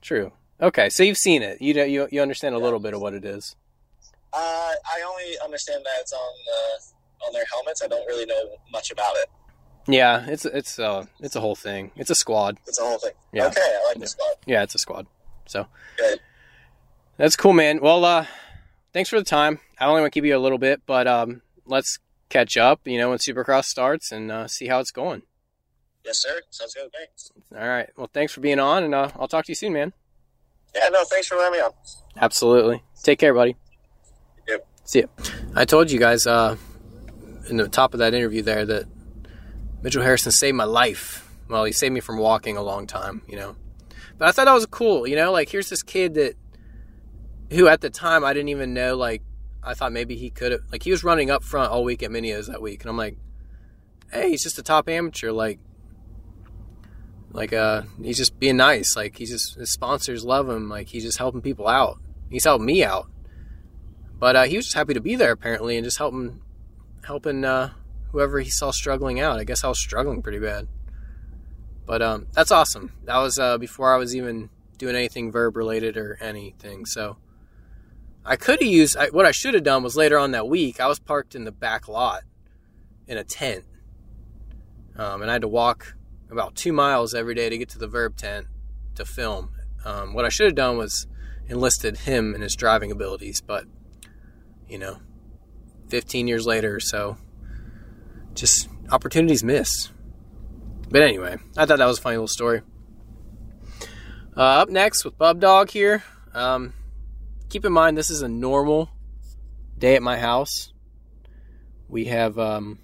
True. Okay, so you've seen it. You know, you you understand a little bit of what it is.
Uh, I only understand that it's on uh, on their helmets. I don't really know much about it.
Yeah, it's it's uh it's a whole thing. It's a squad.
It's a whole thing.
Yeah.
Okay, I like
Yeah.
the squad.
Yeah, it's a squad. So
Good.
that's cool, man. Well, uh, thanks for the time. I only want to keep you a little bit, but um, let's catch up. You know, when Supercross starts and uh, see how it's going.
Yes, sir. Sounds good. Thanks.
All right. Well, thanks for being on, and uh, I'll talk to you soon, man.
Yeah, no, thanks for letting me on.
Absolutely. Take care, buddy. See ya. I told you guys uh, in the top of that interview there that Mitchell Harrison saved my life. Well, he saved me from walking a long time, you know. But I thought that was cool, you know. Like, here's this kid that, who at the time I didn't even know. Like, I thought maybe he could have. Like, he was running up front all week at Mini O's that week, and I'm like, hey, he's just a top amateur. Like, like uh, he's just being nice. Like, he's just his sponsors love him. Like, he's just helping people out. He's helping me out. But uh, he was just happy to be there apparently, and just helping, helping uh, whoever he saw struggling out. I guess I was struggling pretty bad. But um, that's awesome. That was uh, before I was even doing anything Vurb related or anything. So I could have used I, what I should have done was later on that week. I was parked in the back lot in a tent, um, and I had to walk about two miles every day to get to the Vurb tent to film. Um, what I should have done was enlisted him and his driving abilities, but you know, 15 years later or so, just opportunities miss. But anyway, I thought that was a funny little story. Uh, up next with Bub Dog here. Um, keep in mind this is a normal day at my house. We have um,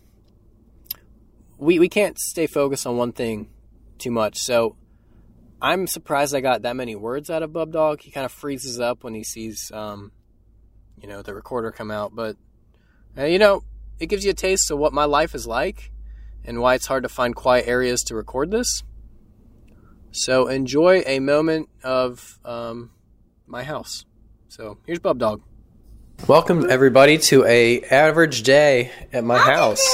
we we can't stay focused on one thing too much. So I'm surprised I got that many words out of Bub Dog. He kind of freezes up when he sees um, you know the recorder come out, but uh, you know it gives you a taste of what my life is like and why it's hard to find quiet areas to record this. So enjoy a moment of um, my house. So here's Bub Dog. Welcome everybody to a average day at my house.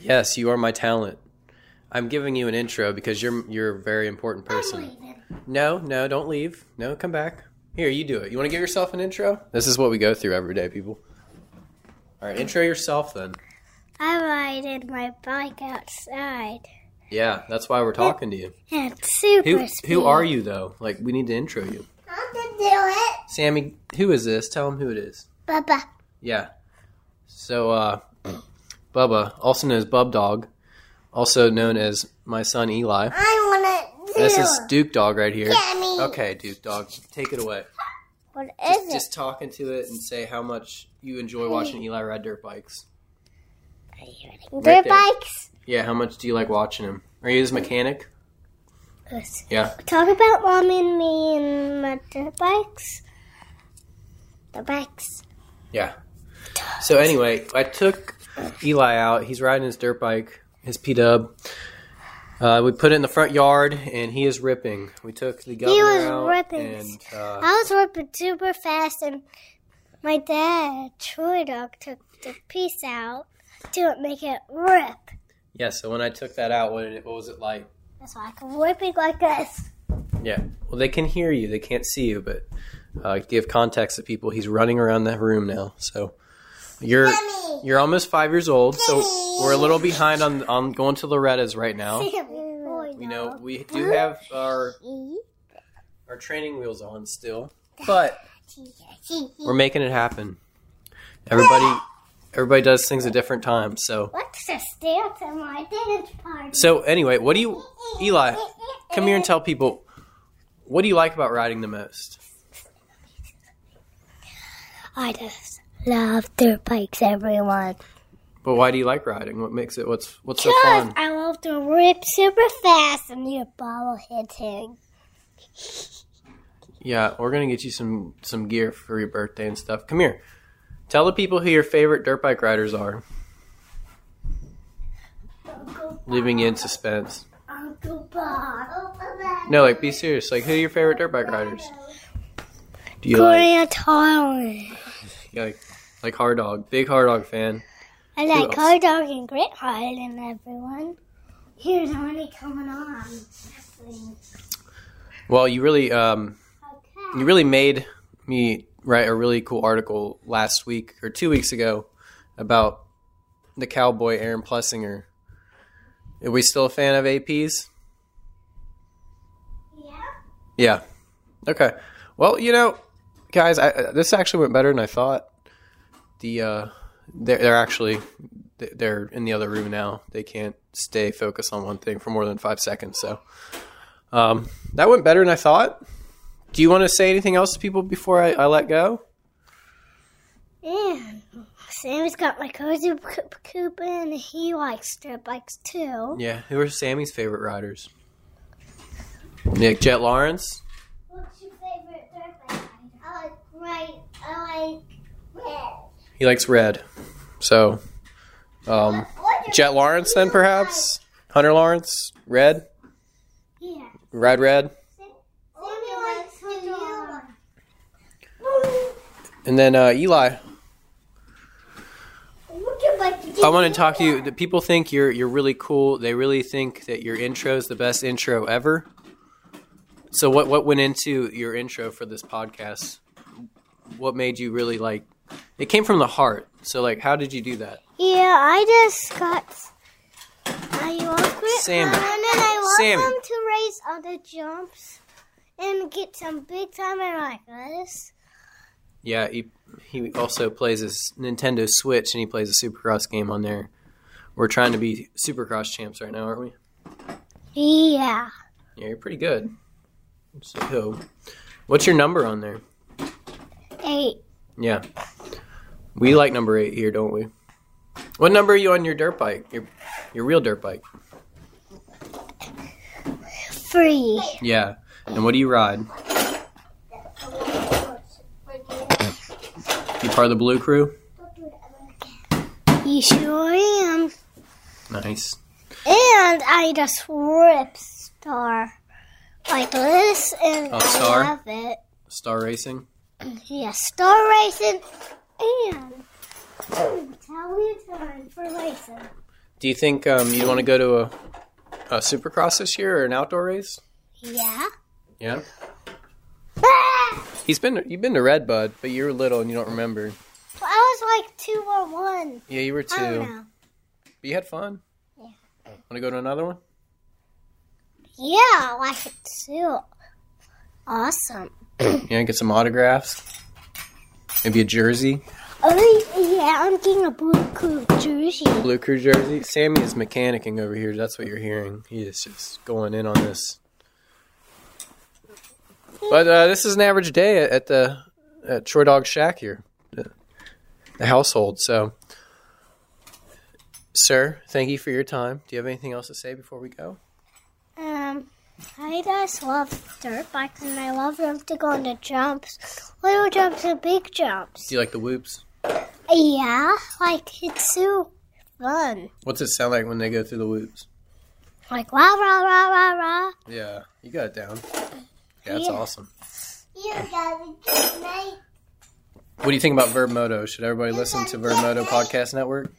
Yes, you are my talent. I'm giving you an intro because you're you're a very important person. No, no, don't leave. No, come back. Here, you do it. You want to give yourself an intro? This is what we go through every day, people. All right, intro yourself then.
I riding my bike outside.
Yeah, that's why we're talking to you.
And super
Who
speed.
who are you though? Like we need to intro you.
How to do it?
Sammy, who is this? Tell him who it is.
Bubba.
Yeah. So uh Bubba, also known as Bub Dog, also known as my son Eli.
I want
This is Duke Dog right here.
Me.
Okay, Duke Dog, take it away.
What is
Just,
it?
just talking to it and say how much you enjoy watching Eli ride dirt bikes.
Dirt
there.
bikes.
Yeah, how much do you like watching him? Are you his mechanic?
Yes.
Yeah.
Talk about mom and me and my dirt bikes. The bikes.
Yeah. So anyway, I took Eli out. He's riding his dirt bike, his P Dub. Uh, we put it in the front yard, and he is ripping. We took the governor
was
out,
ripping.
and uh,
I was ripping super fast, and my dad, Troy Dog, took the piece out to make it rip.
yeah. So when I took that out, what, it, what was it like?
That's why I can whip like this.
Yeah. Well, they can hear you. They can't see you, but uh, give context to people, he's running around that room now. So you're you're almost five years old, so we're a little behind on on going to Loretta's right now. You know, we do have our our training wheels on still, but we're making it happen. Everybody everybody does things at different times. So
What's the dance at my dance party?
so anyway, what do you Eli? Come here and tell people what do you like about riding the most?
I just love dirt bikes, everyone.
But why do you like riding? What makes it? What's what's so fun?
I love to rip super fast and your ball hitting.
Yeah, we're gonna get you some some gear for your birthday and stuff. Come here. Tell the people who your favorite dirt bike riders are. Leaving you in suspense.
Uncle Bob.
No, like be serious. Like who are your favorite dirt bike riders? Do you like
Grant Harlan.
like like Hard Dog? Big Hard Dog fan.
I like? Hard Dog and Great Harlan, everyone. Here's Honey coming on.
Well, you really um
Okay.
you really made me write a really cool article last week or two weeks ago about the cowboy Aaron Plessinger. Are we still a fan of APs?
Yeah.
Yeah. Okay. Well, you know, guys, I- this actually went better than I thought. The uh, they're, they're actually they're in the other room now. They can't stay focused on one thing for more than five seconds. So um, that went better than I thought. Do you want to say anything else to people before I, I let go?
And Sammy's got my cozy coop coop and he likes dirt bikes too.
Yeah. Who are Sammy's favorite riders? Nick Jett Lawrence.
What's your favorite dirt bike I like right. I like red.
He likes red. So um, Jett Lawrence then perhaps Hunter Lawrence red
Yeah.
red red.
Sammy likes the
And then uh, Eli,
Would you like to
I want to talk to you. The people think you're you're really cool. They really think that your intro is the best intro ever. So what what went into your intro for this podcast? What made you really like? It came from the heart. So like, how did you do that?
Yeah, I just got. I it.
Sammy.
And I want
Sammy.
them to raise other jumps and get some big timer like this.
Yeah, he he also plays his Nintendo Switch and he plays a Supercross game on there. We're trying to be Supercross champs right now, aren't we?
Yeah.
Yeah, you're pretty good. So, what's your number on there?
Eight.
Yeah. We like number eight here, don't we? What number are you on your dirt bike? Your your real dirt bike?
Three.
Yeah. And what do you ride? You part of the blue crew?
You sure am.
Nice.
And I just rip star like this, and
Oh, Star?
I love it.
Star Racing?
Yeah, star racing and Italian for racing.
Do you think um, you want to go to a, a supercross this year or an outdoor race?
Yeah.
Yeah.
Ah!
He's been you've been to Redbud, but you were little and you don't remember.
I was like two or one.
Yeah, you were
I don't
two.
know.
But you had fun.
Yeah.
Want to go to another one?
Yeah, I like it too. Awesome.
Yeah, get some autographs. Maybe a jersey,
Oh yeah, I'm getting a blue crew jersey.
blue crew jersey. Sammy is mechanicking over here. That's what you're hearing. He is just going in on this. But uh, this is an average day at, at the at Troy Dog Shack here, the, the household. So, sir, thank you for your time. Do you have anything else to say before we go?
I just love dirt bikes and I love them to go on the jumps, little jumps and big jumps.
Do you like the whoops?
Yeah, like it's so fun.
What's it sound like when they go through the whoops?
Like rah rah rah rah rah.
Yeah, you got it down. Yeah, that's
Yeah.
awesome.
You got good night.
What do you think about Vurb Moto? Should everybody listen to Vurb Moto Podcast Network?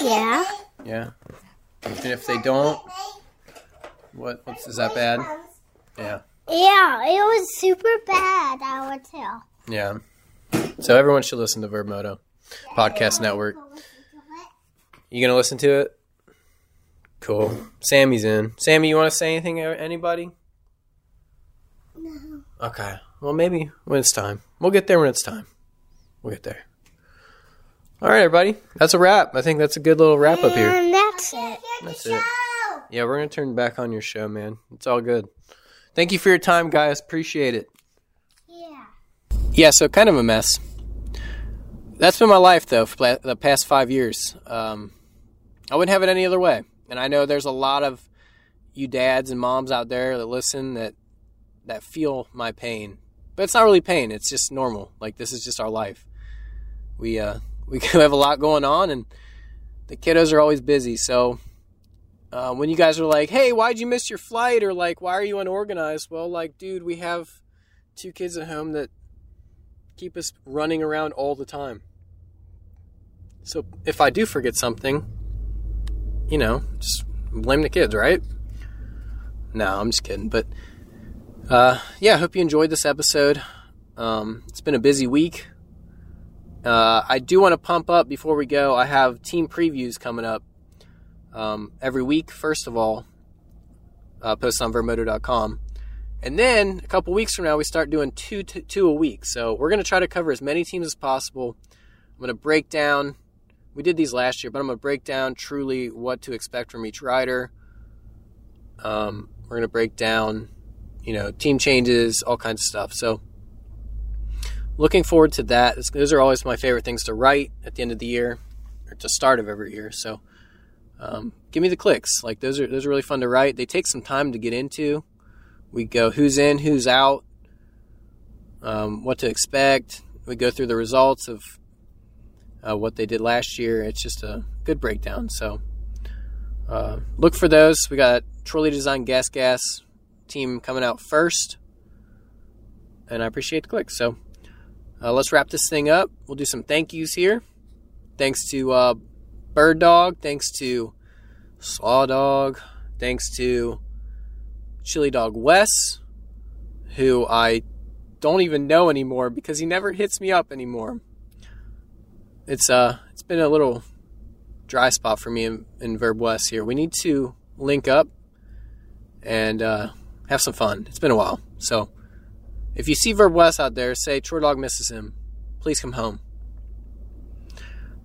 Yeah.
Yeah. And if they don't, what what's is that bad? Yeah.
Yeah, it was super bad. I would tell.
Yeah. So everyone should listen to Vurb Moto Podcast Network. You gonna listen to it? Cool. Sammy's in. Sammy, you want to say anything? to Anybody?
No.
Okay. Well, maybe when it's time. We'll get there when it's time. We'll get there. All right, everybody. That's a wrap. I think that's a good little wrap up here.
And that's it.
That's it. Yeah, we're gonna turn back on your show, man. It's all good. Thank you for your time, guys. Appreciate it.
Yeah.
Yeah, so kind of a mess. That's been my life, though, for the past five years. Um, I wouldn't have it any other way. And I know there's a lot of you dads and moms out there that listen that that feel my pain, but it's not really pain. It's just normal. Like this is just our life. We uh, we have a lot going on, and the kiddos are always busy. So uh, when you guys are like, "Hey, why'd you miss your flight?" or like, "Why are you unorganized?" Well, like, dude, we have two kids at home that keep us running around all the time. So if I do forget something, you know, just blame the kids, right? No, I'm just kidding. But uh, yeah, I hope you enjoyed this episode. Um, it's been a busy week. Uh, I do want to pump up before we go. I have team previews coming up um, every week, first of all, uh, on vurbmoto.com. And then a couple weeks from now, we start doing two, two, two a week. So we're going to try to cover as many teams as possible. I'm going to break down, we did these last year, but I'm going to break down truly what to expect from each rider. Um, we're going to break down, you know, team changes, all kinds of stuff. So looking forward to that. Those are always my favorite things to write at the end of the year or to start of every year. So um, give me the clicks. Like those are those are really fun to write. They take some time to get into. We go who's in, who's out, um, what to expect. We go through the results of uh, what they did last year. It's just a good breakdown. So uh, look for those. We got Troy Lee Design Gas Gas team coming out first, and I appreciate the clicks. So uh, let's wrap this thing up. We'll do some thank yous here. Thanks to uh, Bird Dog. Thanks to Slaw Dog. Thanks to Chili Dog Wes, who I don't even know anymore because he never hits me up anymore. It's uh it's been a little dry spot for me in, in Vurb West here. We need to link up and uh, have some fun. It's been a while. So if you see Vurb West out there, say Troy Dog misses him. Please come home.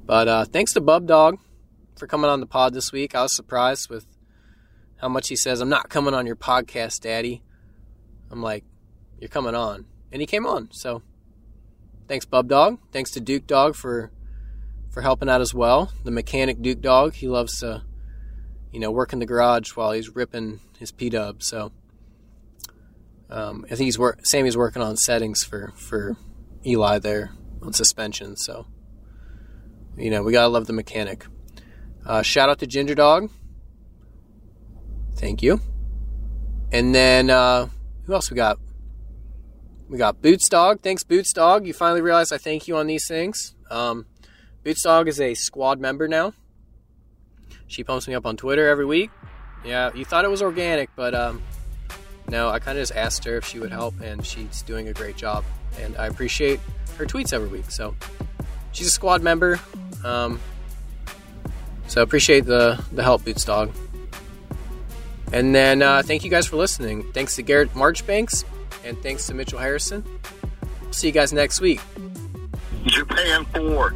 But uh, thanks to Bub Dog for coming on the pod this week. I was surprised with how much he says, I'm not coming on your podcast, Daddy. I'm like, You're coming on. And he came on. So thanks, Bub Dog. Thanks to Duke Dog for for helping out as well. The mechanic Duke Dog. He loves to, you know, work in the garage while he's ripping his P dub. So um, I think he's work Sammy's working on settings for, for Eli there on suspension. So you know, we gotta love the mechanic. Uh, shout out to Ginger Dog. Thank you. And then uh, who else we got? We got Boots Dog. Thanks, Boots Dog. You finally realized I thank you on these things. Um, Boots Dog is a squad member now. She pumps me up on Twitter every week. Yeah, you thought it was organic, but um, no, I kind of just asked her if she would help, and she's doing a great job. And I appreciate her tweets every week. So she's a squad member. Um, so appreciate the the help, Boots Dog. And then uh, thank you guys for listening. Thanks to Garrett Marchbanks and thanks to Mitchell Harrison. See you guys next week.
Japan 4.